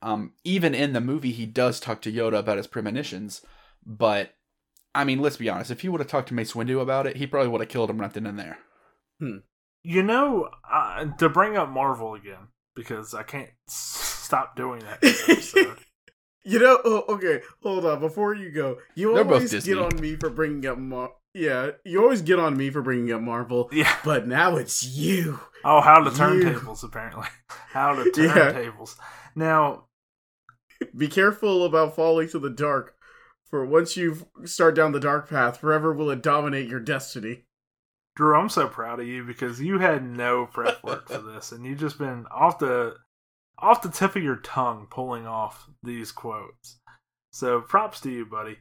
Um, even in the movie, he does talk to Yoda about his premonitions, but I mean, let's be honest. If he would have talked to Mace Windu about it, he probably would have killed him right then and there. You know, uh, to bring up Marvel again because I can't (laughs) stop doing that. Episode. (laughs) You know, oh, okay, hold on. Before you go, you They're both always get on me for bringing up Mar. Yeah, you always get on me for bringing up Marvel, yeah. but now it's you. Oh, how to You- turntables apparently. (laughs) How to Yeah. turntables. Now, (laughs) Be careful about falling to the dark, for once you start down the dark path, forever will it dominate your destiny. Drew, I'm so proud of you because you had no prep work for (laughs) this, and you've just been off the off the tip of your tongue pulling off these quotes. So props to you, buddy.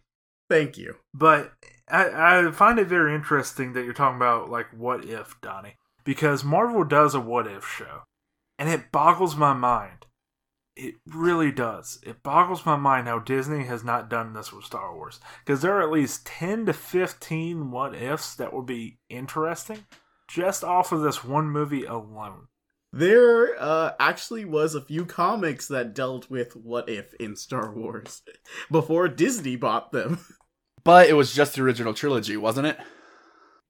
Thank you. But I, I find it very interesting that you're talking about like what if, Donnie, because Marvel does a what if show, and it boggles my mind. It really does. It boggles my mind how Disney has not done this with Star Wars. Because there are at least 10 to 15 what ifs that would be interesting just off of this one movie alone. There uh, actually was a few comics that dealt with what if in Star Wars (laughs) before Disney bought them. (laughs) But it was just the original trilogy, wasn't it?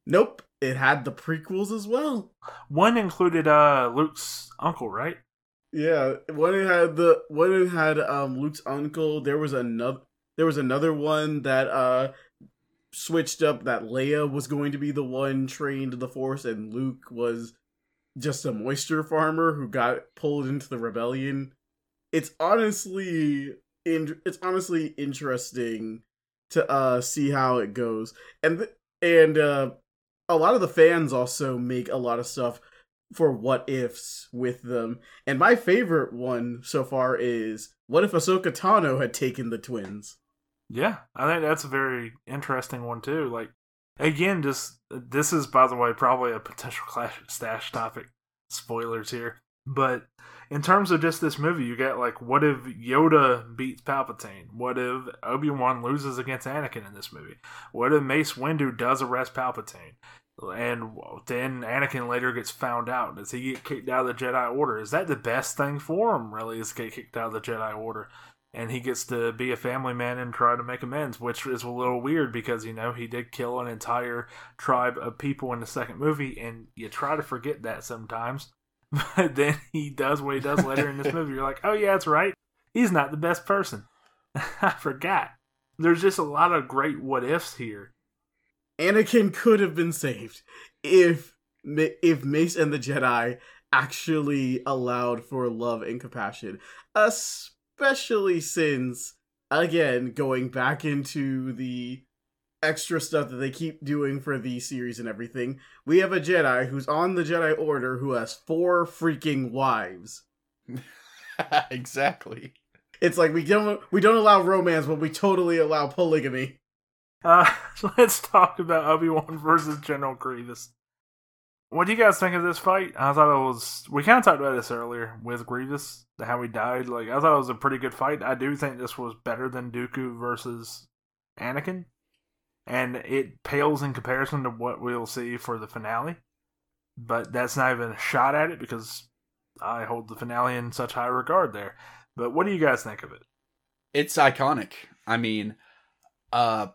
Nope, it had the prequels as well. One included uh, Luke's uncle, right? Yeah, when it had the when it had um Luke's uncle, there was another there was another one that uh switched up that Leia was going to be the one trained the Force and Luke was just a moisture farmer who got pulled into the rebellion. It's honestly in, it's honestly interesting to uh see how it goes. And th- and uh a lot of the fans also make a lot of stuff for what ifs with them. And my favorite one so far is what if Ahsoka Tano had taken the twins? Yeah, I think that's a very interesting one too. Like again, just this is by the way probably a potential clash stash topic. Spoilers here, but in terms of just this movie, you get like, what if Yoda beats Palpatine? What if Obi Wan loses against Anakin in this movie? What if Mace Windu does arrest Palpatine? And then Anakin later gets found out. Does he get kicked out of the Jedi Order? Is that the best thing for him, really, is get kicked out of the Jedi Order? And he gets to be a family man and try to make amends, which is a little weird because, you know, he did kill an entire tribe of people in the second movie, and you try to forget that sometimes. (laughs) But then he does what he does later in this movie. You're like, oh, yeah, that's right. He's not the best person. (laughs) I forgot. There's just a lot of great what ifs here Anakin could have been saved if if Mace and the Jedi actually allowed for love and compassion, especially since again going back into the extra stuff that they keep doing for the series and everything. We have a Jedi who's on the Jedi Order who has four freaking wives. (laughs) exactly. It's like we don't we don't allow romance, but we totally allow polygamy. Uh, (laughs) let's talk about Obi Wan versus General Grievous. What do you guys think of this fight? I thought it was. We kind of talked about this earlier with Grievous, how he died. Like I thought it was a pretty good fight. I do think this was better than Dooku versus Anakin, and it pales in comparison to what we'll see for the finale. But that's not even a shot at it because I hold the finale in such high regard there. But what do you guys think of it? It's iconic. I mean, uh,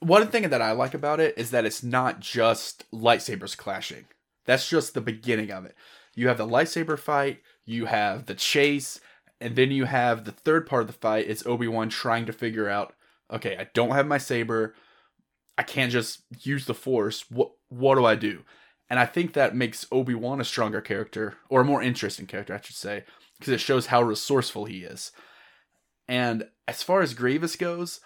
one thing that I like about it is that it's not just lightsabers clashing. That's just the beginning of it. You have the lightsaber fight, you have the chase, and then you have the third part of the fight is Obi-Wan trying to figure out, okay, I don't have my saber. I can't just use the force. What what do I do? And I think that makes Obi-Wan a stronger character or a more interesting character, I should say, because it shows how resourceful he is. And as far as Grievous goes,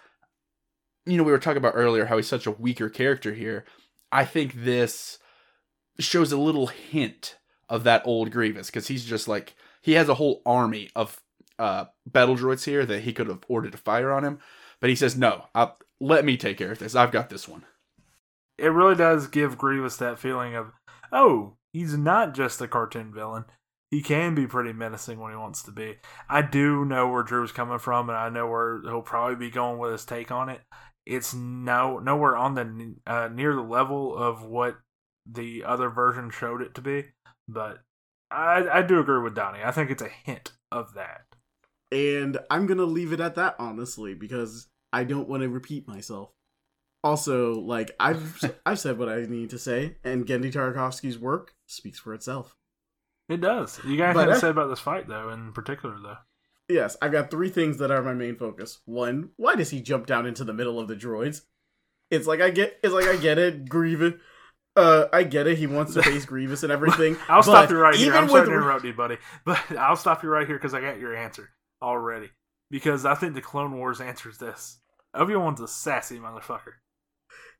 you know, we were talking about earlier how he's such a weaker character here. I think this shows a little hint of that old Grievous because he's just like he has a whole army of uh, battle droids here that he could have ordered to fire on him, but he says no. I'll, let me take care of this. I've got this one. It really does give Grievous that feeling of oh, he's not just a cartoon villain. He can be pretty menacing when he wants to be. I do know where Drew's coming from, and I know where he'll probably be going with his take on it it's no nowhere on the uh, near the level of what the other version showed it to be, but I I do agree with Donnie. I think it's a hint of that. And I'm gonna leave it at that, honestly, because I don't want to repeat myself. Also, like I've (laughs) I've said what I need to say, and Genndy Tartakovsky's work speaks for itself. It does. You got anything to say about this fight, though, in particular, though? Yes, I've got three things that are my main focus. One, why does he jump down into the middle of the droids? It's like I get it's like I get it, Grievous. Uh, I get it. He wants to face Grievous and everything. (laughs) (laughs) I'll stop you right here. I'm sorry to interrupt you, buddy, but I'll stop you right here because I got your answer already. Because I think the Clone Wars answers this. Obi Wan's a sassy motherfucker.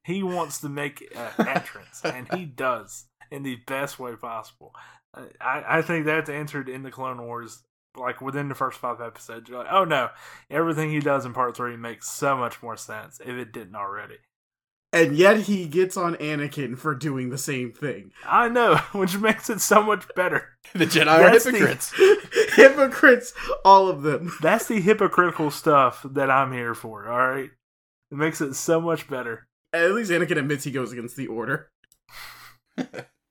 He wants to make an (laughs) entrance, and he does in the best way possible. I, I think that's answered in the Clone Wars like within the first five episodes, you're like, oh no, everything he does in part three makes so much more sense if it didn't already. And yet he gets on Anakin for doing the same thing. I know, (laughs) which makes it so much better. (laughs) the Jedi are hypocrites. The, (laughs) hypocrites, all of them. That's the hypocritical stuff that I'm here for, alright? It makes it so much better. At least Anakin admits he goes against the order.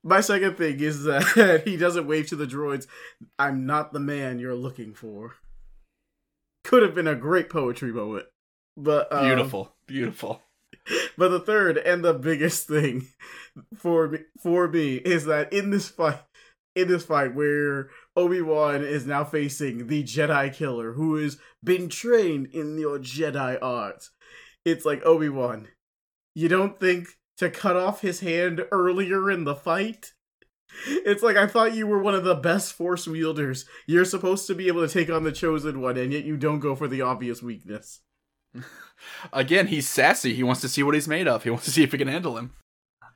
My second thing is that he doesn't wave to the droids, I'm not the man you're looking for. Could have been a great poetry moment. But um, beautiful, beautiful. (laughs) But the third and the biggest thing for me, for me is that in this fight, in this fight where Obi Wan is now facing the Jedi killer who has been trained in your Jedi art, it's like Obi Wan. You don't think to cut off his hand earlier in the fight. It's like I thought you were one of the best force wielders. You're supposed to be able to take on the chosen one, and yet you don't go for the obvious weakness. (laughs) Again, he's sassy. He wants to see what he's made of. He wants to see if he can handle him.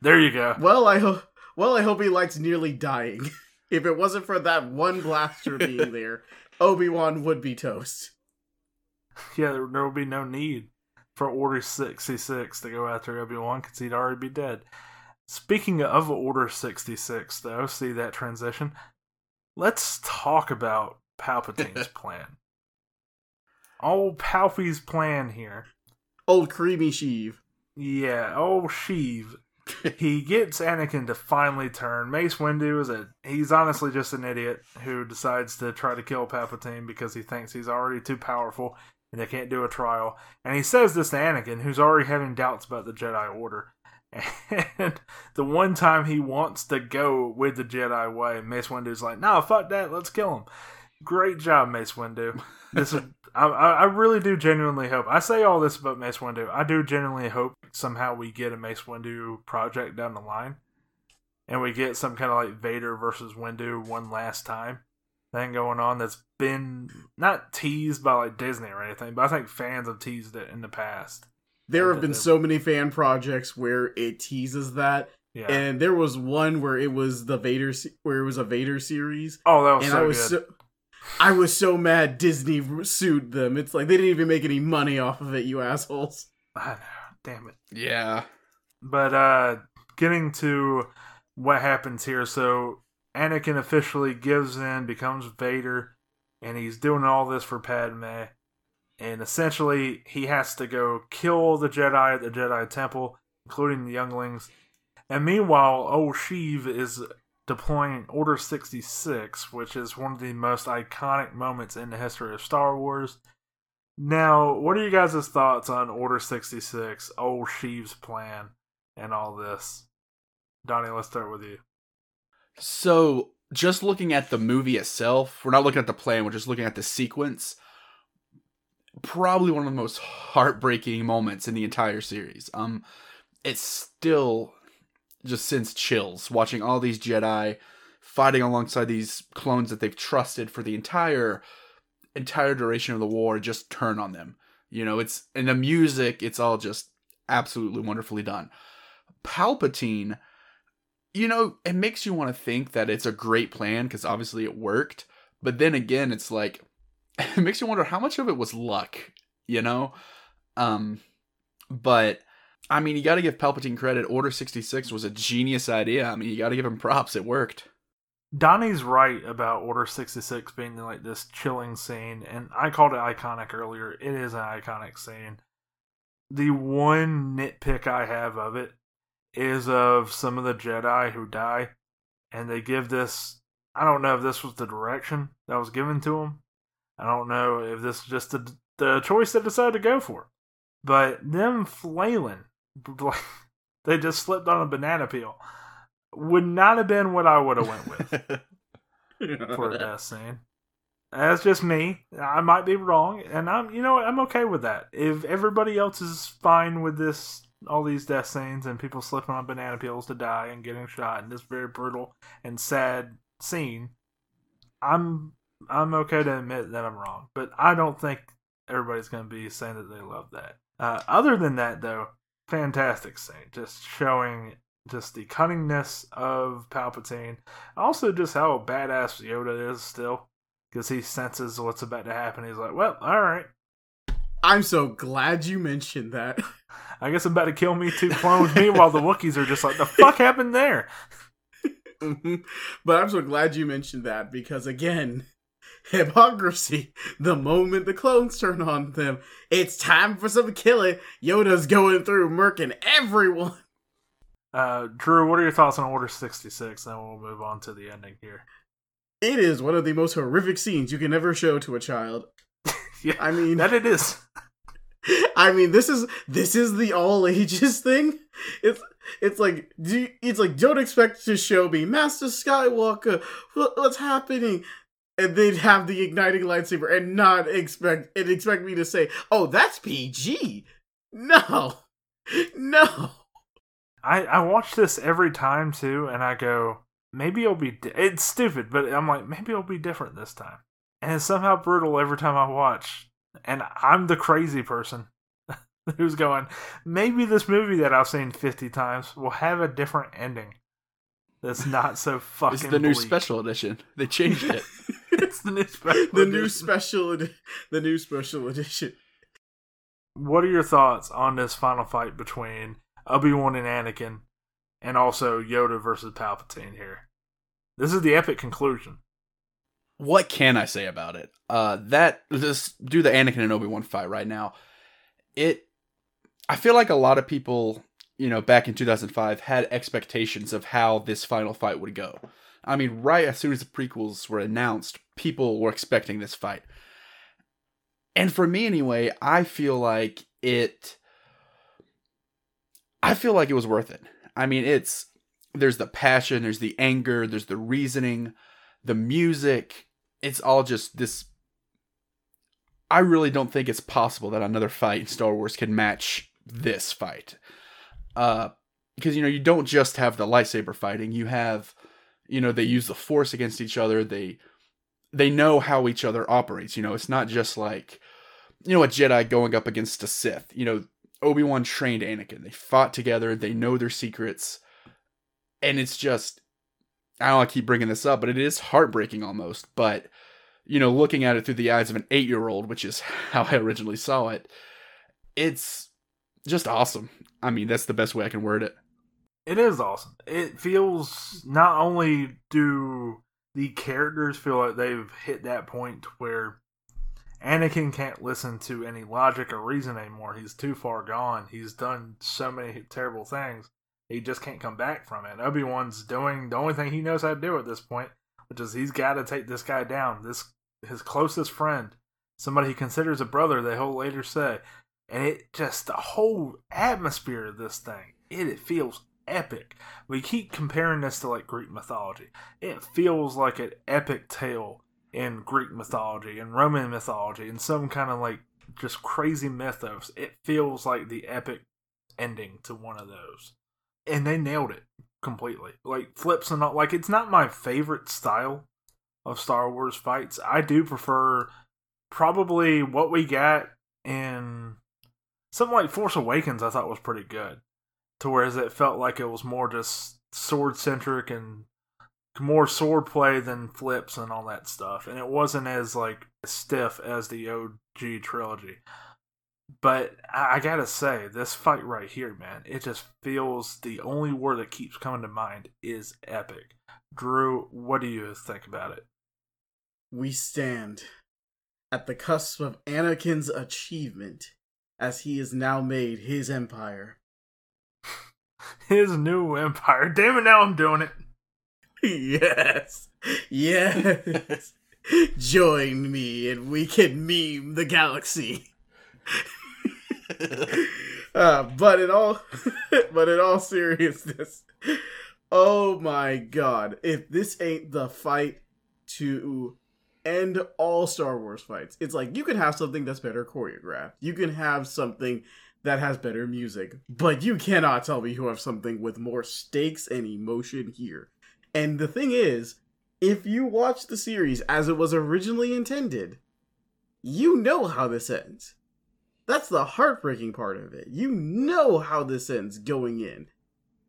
There you go. Well, I hope. Well, I hope he likes nearly dying. (laughs) if it wasn't for that one blaster (laughs) being there, Obi Wan would be toast. Yeah, there, would be no need for Order 66 to go after Obi Wan because he'd already be dead. Speaking of Order 66, though, see that transition? Let's talk about Palpatine's plan. Old Palpy's plan here. Old creamy Sheev. Yeah, old Sheev. (laughs) he gets Anakin to finally turn. Mace Windu is a he's honestly just an idiot who decides to try to kill Palpatine because he thinks he's already too powerful and they can't do a trial. And he says this to Anakin, who's already having doubts about the Jedi Order. (laughs) And the one time he wants to go with the Jedi way, Mace Windu's like, "No, fuck that, let's kill him." Great job, Mace Windu. This is, I, I really do genuinely hope. I say all this about Mace Windu. I do genuinely hope somehow we get a Mace Windu project down the line, and we get some kind of like Vader versus Windu one last time thing going on that's been not teased by like Disney or anything, but I think fans have teased it in the past. There have been so many fan projects where it teases that, Yeah. and there was one where it was the Vader, se- where it was a Vader series, oh, that was and so I was good. so, I was so mad Disney sued them. It's like they didn't even make any money off of it, you assholes. I know. Damn it. Yeah. But uh getting to what happens here, so Anakin officially gives in, becomes Vader, and he's doing all this for Padme. And essentially he has to go kill the Jedi at the Jedi Temple, including the younglings. And meanwhile, old Sheev is deploying Order 66, which is one of the most iconic moments in the history of Star Wars. Now, what are you guys' thoughts on Order 66, old Sheev's plan, and all this? Donnie, let's start with you. So, just looking at the movie itself, we're not looking at the plan, we're just looking at the sequence. Probably one of the most heartbreaking moments in the entire series. Um it's still just sends chills watching all these Jedi fighting alongside these clones that they've trusted for the entire entire duration of the war just turn on them. You know, it's and the music, it's all just absolutely wonderfully done. Palpatine you know, it makes you want to think that it's a great plan because obviously it worked. But then again, it's like (laughs) it makes you wonder how much of it was luck, you know? Um but I mean, you got to give Palpatine credit. Order 66 was a genius idea. I mean, you got to give him props. It worked. Donnie's right about Order 66 being like this chilling scene, and I called it iconic earlier. It is an iconic scene. The one nitpick I have of it is of some of the Jedi who die, and they give this. I don't know if this was the direction that was given to them. I don't know if this is just the, the choice they decided to go for. But them flailing, (laughs) they just slipped on a banana peel, would not have been what I would have went with (laughs) for a death scene. That's just me. I might be wrong, and I'm you know I'm okay with that. If everybody else is fine with this, all these death scenes and people slipping on banana peels to die and getting shot in this very brutal and sad scene, I'm I'm okay to admit that I'm wrong. But I don't think everybody's going to be saying that they love that. Uh, other than that, though, fantastic scene, just showing just the cunningness of Palpatine. Also, just how badass Yoda is still, because he senses what's about to happen. He's like, "Well, all right, I'm so glad you mentioned that. (laughs) I guess I'm about to kill me two clones." Meanwhile, the Wookiees are just like, "The fuck happened there?" (laughs) Mhm. but I'm so glad you mentioned that because again, hypocrisy. The moment the clones turn on them, it's time for some killing. Yoda's going through murking everyone. Uh, Drew, what are your thoughts on Order sixty six? Then we'll move on to the ending here. It is one of the most horrific scenes you can ever show to a child. (laughs) Yeah, I mean, that it is. (laughs) I mean, this is this is the all ages (laughs) thing. It's it's like do you- it's like don't expect to show me Master Skywalker. What, what's happening? And they'd have the igniting lightsaber and not expect and expect me to say, "Oh, that's PG." No, no. I I watch this every time too, and I go, maybe it'll be. Di-. It's stupid, but I'm like, maybe it'll be different this time. And it's somehow brutal every time I watch. And I'm the crazy person (laughs) who's going, maybe this movie that I've seen 50 times will have a different ending. That's not so fucking. It's the new bleak. special edition. They changed it. (laughs) it's the new special. (laughs) the new edition. special edi- the new special edition. What are your thoughts on this final fight between Obi Wan and Anakin, and also Yoda versus Palpatine here? This is the epic conclusion. what can I say about it? Uh, that just do the Anakin and Obi Wan fight right now. It, I feel like a lot of people, you know, back in 2005 had expectations of how this final fight would go. I mean, right as soon as the prequels were announced, people were expecting this fight. And for me anyway, I feel like it I feel like it was worth it. I mean, it's there's the passion, there's the anger, there's the reasoning, the music. It's all just this I really don't think it's possible that another fight in Star Wars can match this fight. Uh because you know, you don't just have the lightsaber fighting, you have you know, they use the force against each other. They they know how each other operates, you know. It's not just like you know, a Jedi going up against a Sith. You know, Obi-Wan trained Anakin. They fought together, they know their secrets. And it's just I don't want to keep bringing this up, but it is heartbreaking almost. But you know, looking at it through the eyes of an eight-year-old, which is (laughs) how I originally saw it, it's just awesome. I mean, that's the best way I can word it. It is awesome. It feels not only do the characters feel like they've hit that point where Anakin can't listen to any logic or reason anymore. He's too far gone. He's done so many terrible things. He just can't come back from it. Obi Wan's doing the only thing he knows how to do at this point, which is he's got to take this guy down. This his closest friend, somebody he considers a brother. They will later say, and it just the whole atmosphere of this thing. It, it feels epic. We keep comparing this to like Greek mythology. It feels like an epic tale in Greek mythology and Roman mythology and some kind of like just crazy mythos. It feels like the epic ending to one of those. And they nailed it completely. Like flips and all like it's not my favorite style of Star Wars fights. I do prefer probably what we got in something like Force Awakens I thought was pretty good. To whereas it felt like it was more just sword centric and more sword play than flips and all that stuff. And it wasn't as like stiff as the OG trilogy. But I, I gotta say, this fight right here, man, it just feels the only word that keeps coming to mind is epic. Drew, what do you think about it? We stand at the cusp of Anakin's achievement as he has now made his empire. (laughs) His new empire. Damn it, now I'm doing it. (laughs) yes. Yes. (laughs) Join me and we can meme the galaxy. uh, but in all but in all seriousness, oh my god, if this ain't the fight to end all Star Wars fights. It's like you can have something that's better choreographed. You can have something that has better music, but you cannot tell me you have something with more stakes and emotion here. And the thing is, if you watch the series as it was originally intended, you know how this ends. That's the heartbreaking part of it. You know how this ends going in.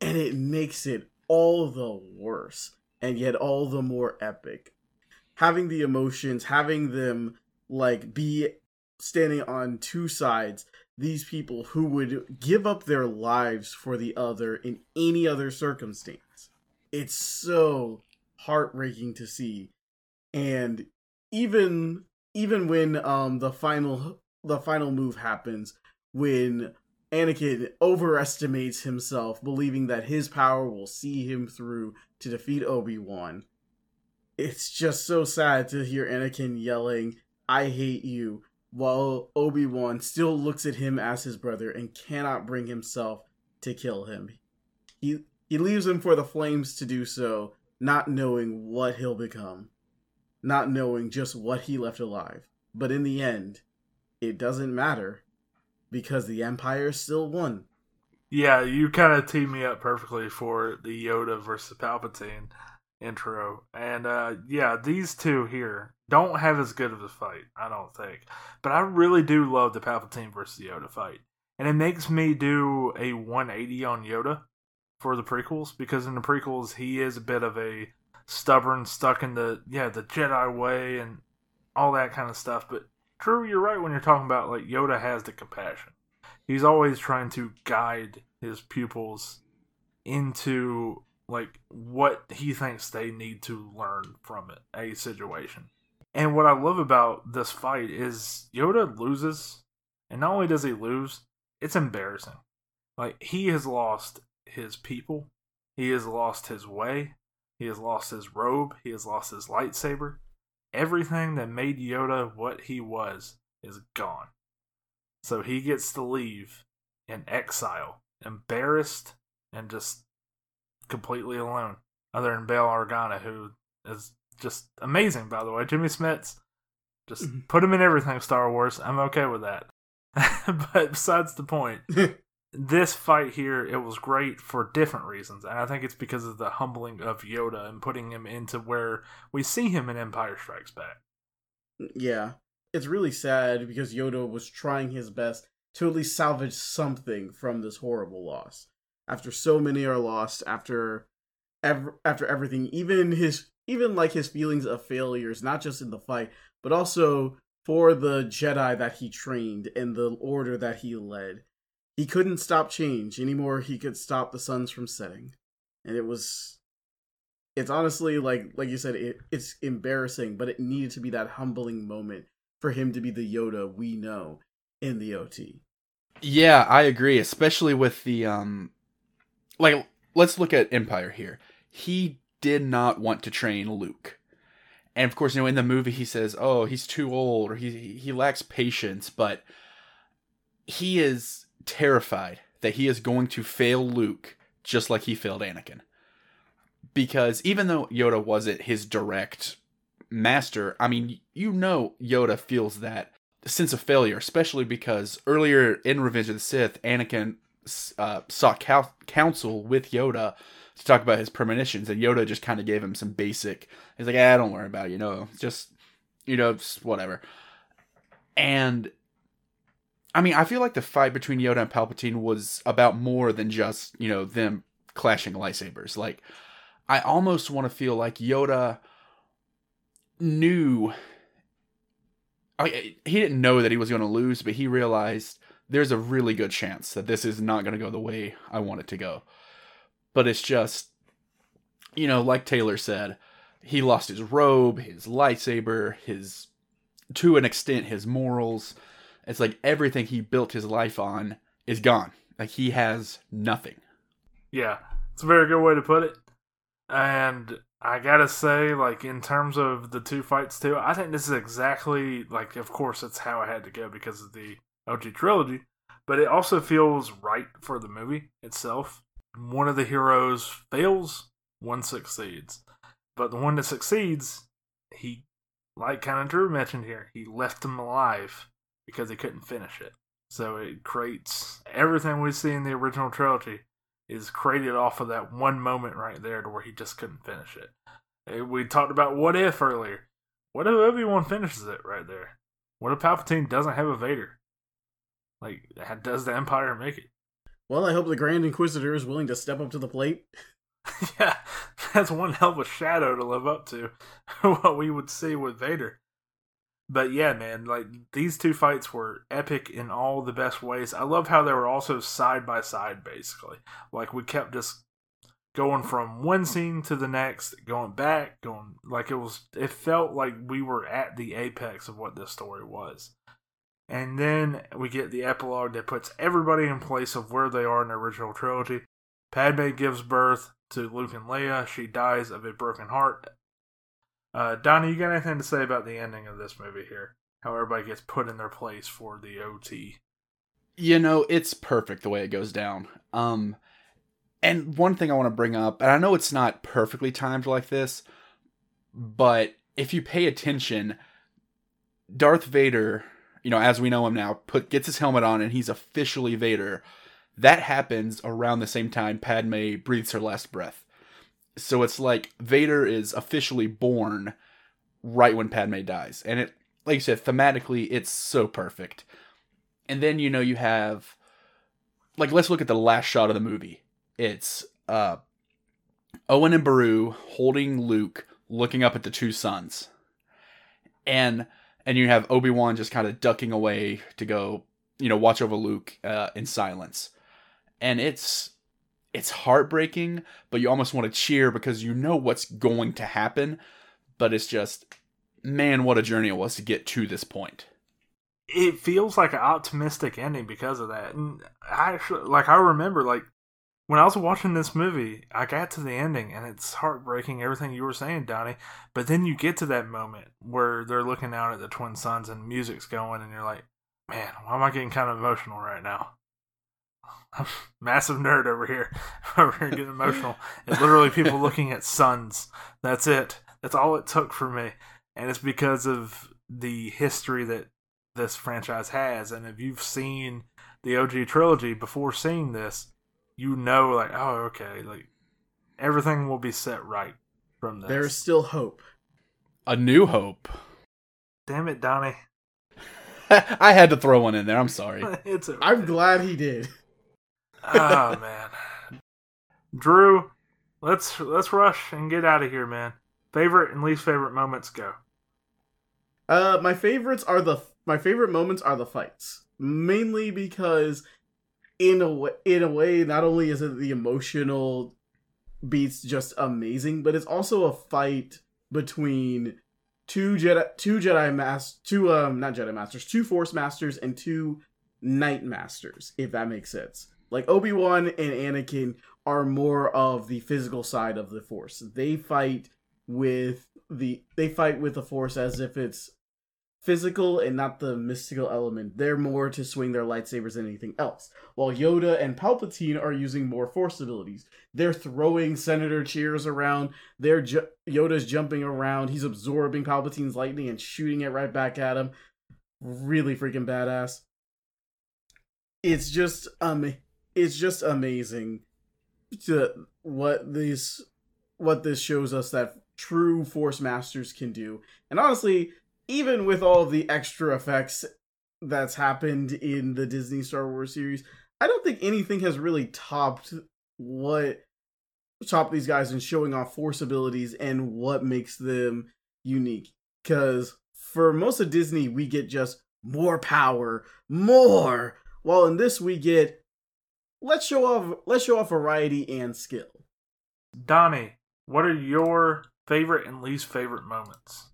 And it makes it all the worse, and yet all the more epic. Having the emotions, having them like be standing on two sides, these people who would give up their lives for the other in any other circumstance. It's so heartbreaking to see. And even even when um the final the final move happens when Anakin overestimates himself, believing that his power will see him through to defeat Obi-Wan. It's just so sad to hear Anakin yelling, I hate you, while Obi-Wan still looks at him as his brother and cannot bring himself to kill him. He he leaves him for the flames to do so, not knowing what he'll become, not knowing just what he left alive. But in the end, it doesn't matter because the Empire still won. Yeah, you kind of teed me up perfectly for the Yoda versus Palpatine intro. And uh, yeah, these two here don't have as good of a fight, I don't think. But I really do love the Palpatine versus Yoda fight. And it makes me do a 180 on Yoda for the prequels because in the prequels he is a bit of a stubborn, stuck in the yeah the Jedi way and all that kind of stuff. But true, you're right when you're talking about like Yoda has the compassion. He's always trying to guide his pupils into like what he thinks they need to learn from it, a situation. And what I love about this fight is Yoda loses, and not only does he lose, it's embarrassing. Like he has lost his people, he has lost his way, he has lost his robe, he has lost his lightsaber. Everything that made Yoda what he was is gone. So he gets to leave in exile, embarrassed and just completely alone, other than Bail Organa, who is just amazing, by the way. Jimmy Smits, just Mm-hmm. put him in everything Star Wars. I'm okay with that. (laughs) but besides the point, (laughs) this fight here, it was great for different reasons. And I think it's because of the humbling of Yoda and putting him into where we see him in Empire Strikes Back. yeah, it's really sad because Yoda was trying his best to at least salvage something from this horrible loss. After so many are lost, after after everything, even his even like his feelings of failures, not just in the fight, but also for the Jedi that he trained and the order that he led. He couldn't stop change anymore. He could stop the suns from setting, and it was. It's honestly like like you said, it, it's embarrassing, but it needed to be that humbling moment for him to be the Yoda we know in the OT. Yeah, I agree, especially with the um like let's look at Empire here. He did not want to train Luke. And of course, you know, in the movie he says, "Oh, he's too old or he he lacks patience," but he is terrified that he is going to fail Luke just like he failed Anakin. Because even though Yoda wasn't his direct master, I mean, you know Yoda feels that sense of failure, especially because earlier in Revenge of the Sith, Anakin uh, sought counsel with Yoda to talk about his premonitions, and Yoda just kind of gave him some basic. He's like, "Ah, don't worry about it. You know, just you know, just whatever." And I mean, I feel like the fight between Yoda and Palpatine was about more than just you know them clashing lightsabers. Like, I almost want to feel like Yoda knew he didn't know that he was going to lose, but he realized there's a really good chance that this is not going to go the way I want it to go. But it's just, you know, like Taylor said, he lost his robe, his lightsaber, his, to an extent, his morals. It's like everything he built his life on is gone. Like he has nothing. Yeah, it's a very good way to put it. And I gotta say, like in terms of the two fights too, I think this is exactly like. Of course, it's how it had to go because of the OG trilogy, but it also feels right for the movie itself. One of the heroes fails, one succeeds, but the one that succeeds, he, like kind of Drew mentioned here, he left him alive because he couldn't finish it. So it creates everything we see in the original trilogy is created off of that one moment right there to where he just couldn't finish it. We talked about what if earlier. What if Wan finishes it right there? What if Palpatine doesn't have a Vader? Like, does the Empire make it? Well, I hope the Grand Inquisitor is willing to step up to the plate. (laughs) yeah, that's one hell of a shadow to live up to. (laughs) what we would see with Vader. But yeah, man, like these two fights were epic in all the best ways. I love how they were also side by side, basically. Like we kept just going from one scene to the next, going back, going like it was. It felt like we were at the apex of what this story was. And then we get the epilogue that puts everybody in place of where they are in the original trilogy. Padme gives birth to Luke and Leia. She dies of a broken heart. Uh, Donnie, you got anything to say about the ending of this movie here? How everybody gets put in their place for the OT. You know, it's perfect the way it goes down. Um, and one thing I want to bring up, and I know it's not perfectly timed like this, but if you pay attention, Darth Vader, you know, as we know him now, put gets his helmet on and he's officially Vader. That happens around the same time Padme breathes her last breath. So it's like Vader is officially born right when Padme dies. And it like you said, thematically it's so perfect. And then you know you have like let's look at the last shot of the movie. It's uh, Owen and Beru holding Luke, looking up at the two suns, and and you have Obi Wan just kind of ducking away to go, you know, watch over Luke uh, in silence, and it's it's heartbreaking, but you almost want to cheer because you know what's going to happen, but it's just man, what a journey it was to get to this point. It feels like an optimistic ending because of that. And I actually, like, I remember, like, when I was watching this movie, I got to the ending and it's heartbreaking, everything you were saying, Donnie. But then you get to that moment where they're looking out at the twin suns and music's going, and you're like, man, why am I getting kind of emotional right now? I'm (laughs) massive nerd over here, (laughs) over here getting emotional. It's literally people looking at suns. That's it. That's all it took for me and it's because of the history that this franchise has. And if you've seen the OG trilogy before seeing this, you know, like, oh, okay, like everything will be set right from this. There's still hope. A new hope. Damn it, Donnie. (laughs) (laughs) I had to throw one in there. I'm sorry. (laughs) it's okay. I'm glad he did. oh man, Drew, let's let's rush and get out of here, man. Favorite and least favorite moments go. Uh, my favorites are the my favorite moments are the fights, mainly because in a way, in a way, not only is it the emotional beats just amazing, but it's also a fight between two Jedi, two Jedi Masters, two um not Jedi Masters, two Force Masters, and two Night Masters, if that makes sense. Like Obi Wan and Anakin are more of the physical side of the Force. They fight with the they fight with the Force as if it's physical and not the mystical element. They're more to swing their lightsabers than anything else. While Yoda and Palpatine are using more force abilities. They're throwing senator chairs around. They're ju- Yoda's jumping around. He's absorbing Palpatine's lightning and shooting it right back at him. Really freaking badass. It's just um it's just amazing to what this what this shows us that true force masters can do. And honestly, even with all the extra effects that's happened in the Disney Star Wars series, I don't think anything has really topped what topped these guys in showing off force abilities and what makes them unique. Because for most of Disney, we get just more power, more. While in this, we get let's show off let's show off variety and skill. Donnie, what are your favorite and least favorite moments?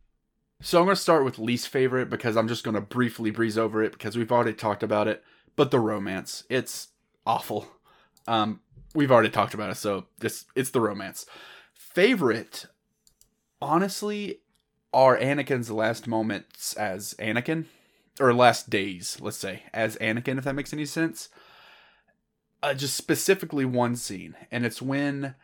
So I'm going to start with least favorite because I'm just going to briefly breeze over it because we've already talked about it. But the romance, it's awful. Um, we've already talked about it, so this it's the romance. Favorite, honestly, are Anakin's last moments as Anakin, or last days, let's say, as Anakin, if that makes any sense. Uh, just specifically one scene, and it's when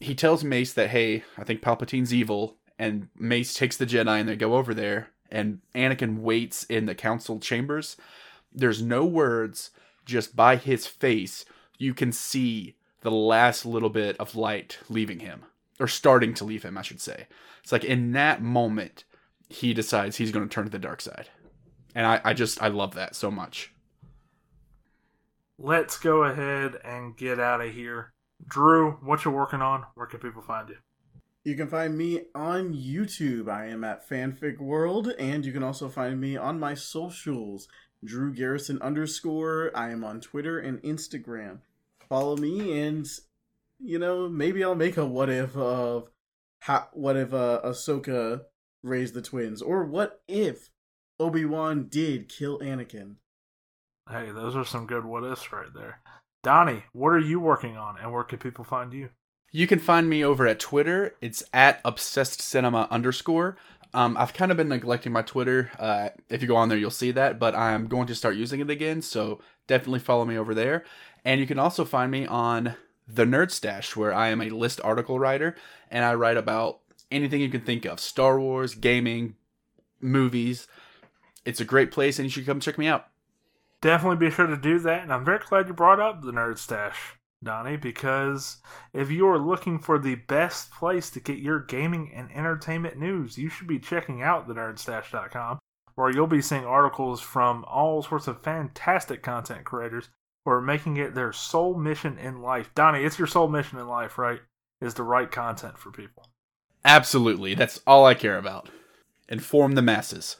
he tells Mace that, hey, I think Palpatine's evil, and Mace takes the Jedi and they go over there, and Anakin waits in the council chambers. There's no words, just by his face, you can see the last little bit of light leaving him, or starting to leave him, I should say. It's like in that moment, he decides he's going to turn to the dark side. And I, I just, I love that so much. Let's go ahead and get out of here. Drew, what you working on? Where can people find you? You can find me on YouTube. I am at Fanfic World, and you can also find me on my socials, Drew Garrison underscore. I am on Twitter and Instagram. Follow me, and you know maybe I'll make a what if of how what if uh, Ahsoka raised the twins, or what if Obi Wan did kill Anakin. Hey, those are some good what ifs right there. Donnie, what are you working on, and where can people find you? You can find me over at Twitter. It's at obsessed cinema underscore. Um, I've kind of been neglecting my Twitter. Uh, if you go on there, you'll see that, but I'm going to start using it again. So definitely follow me over there. And you can also find me on the Nerd Stash, where I am a list article writer and I write about anything you can think of Star Wars, gaming, movies. It's a great place, and you should come check me out. Definitely be sure to do that. And I'm very glad you brought up the Nerd Stash. Donnie, because if you are looking for the best place to get your gaming and entertainment news, you should be checking out the nerdstash.com, where you'll be seeing articles from all sorts of fantastic content creators who are making it their sole mission in life. Donnie, it's your sole mission in life, right? Is the right content for people. Absolutely. That's all I care about. Inform the masses.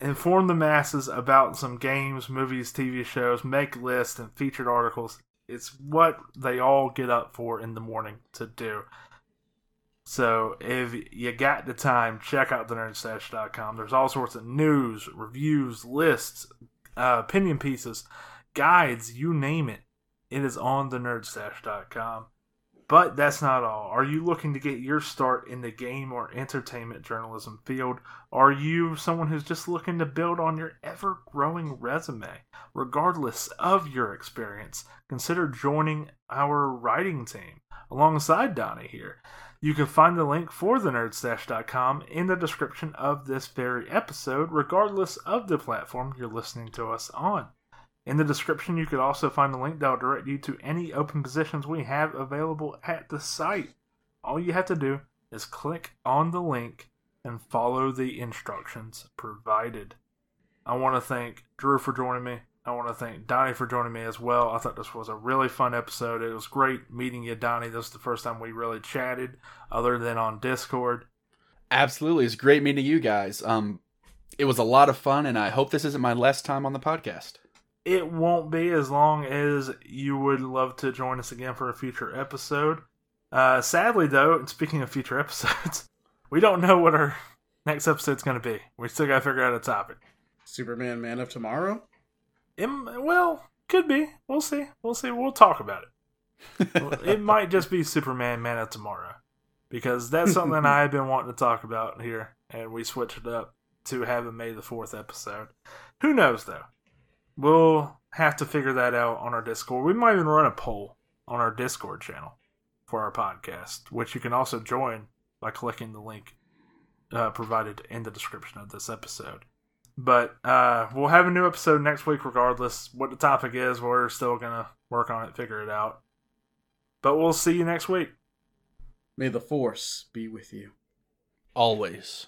Inform the masses about some games, movies, TV shows, make lists and featured articles. It's what they all get up for in the morning to do. So if you got the time, check out thenerdstash.com. There's all sorts of news, reviews, lists, uh, opinion pieces, guides, you name it. It is on thenerdstash.com. But that's not all. Are you looking to get your start in the game or entertainment journalism field? Are you someone who's just looking to build on your ever growing resume? Regardless of your experience, consider joining our writing team alongside Donnie here. You can find the link for the thenerdstash.com in the description of this very episode, regardless of the platform you're listening to us on. In the description, you could also find a link that will direct you to any open positions we have available at the site. All you have to do is click on the link and follow the instructions provided. I want to thank Drew for joining me. I want to thank Donnie for joining me as well. I thought this was a really fun episode. It was great meeting you, Donnie. This is the first time we really chatted, other than on Discord. Absolutely. It's great meeting you guys. Um, it was a lot of fun, and I hope this isn't my last time on the podcast. It won't be as long as you would love to join us again for a future episode. Uh, sadly, though, speaking of future (laughs) episodes, we don't know what our next episode's going to be. We still got to figure out a topic. Superman Man of Tomorrow? It, well, could be. We'll see. We'll see. We'll talk about it. (laughs) it might just be Superman Man of Tomorrow because that's something (laughs) I've been wanting to talk about here, and we switched it up to have a May the 4th episode. Who knows, though? We'll have to figure that out on our Discord. We might even run a poll on our Discord channel for our podcast, which you can also join by clicking the link uh, provided in the description of this episode. But uh, we'll have a new episode next week, regardless what the topic is. We're still gonna work on it, figure it out. But we'll see you next week. May the force be with you. Always.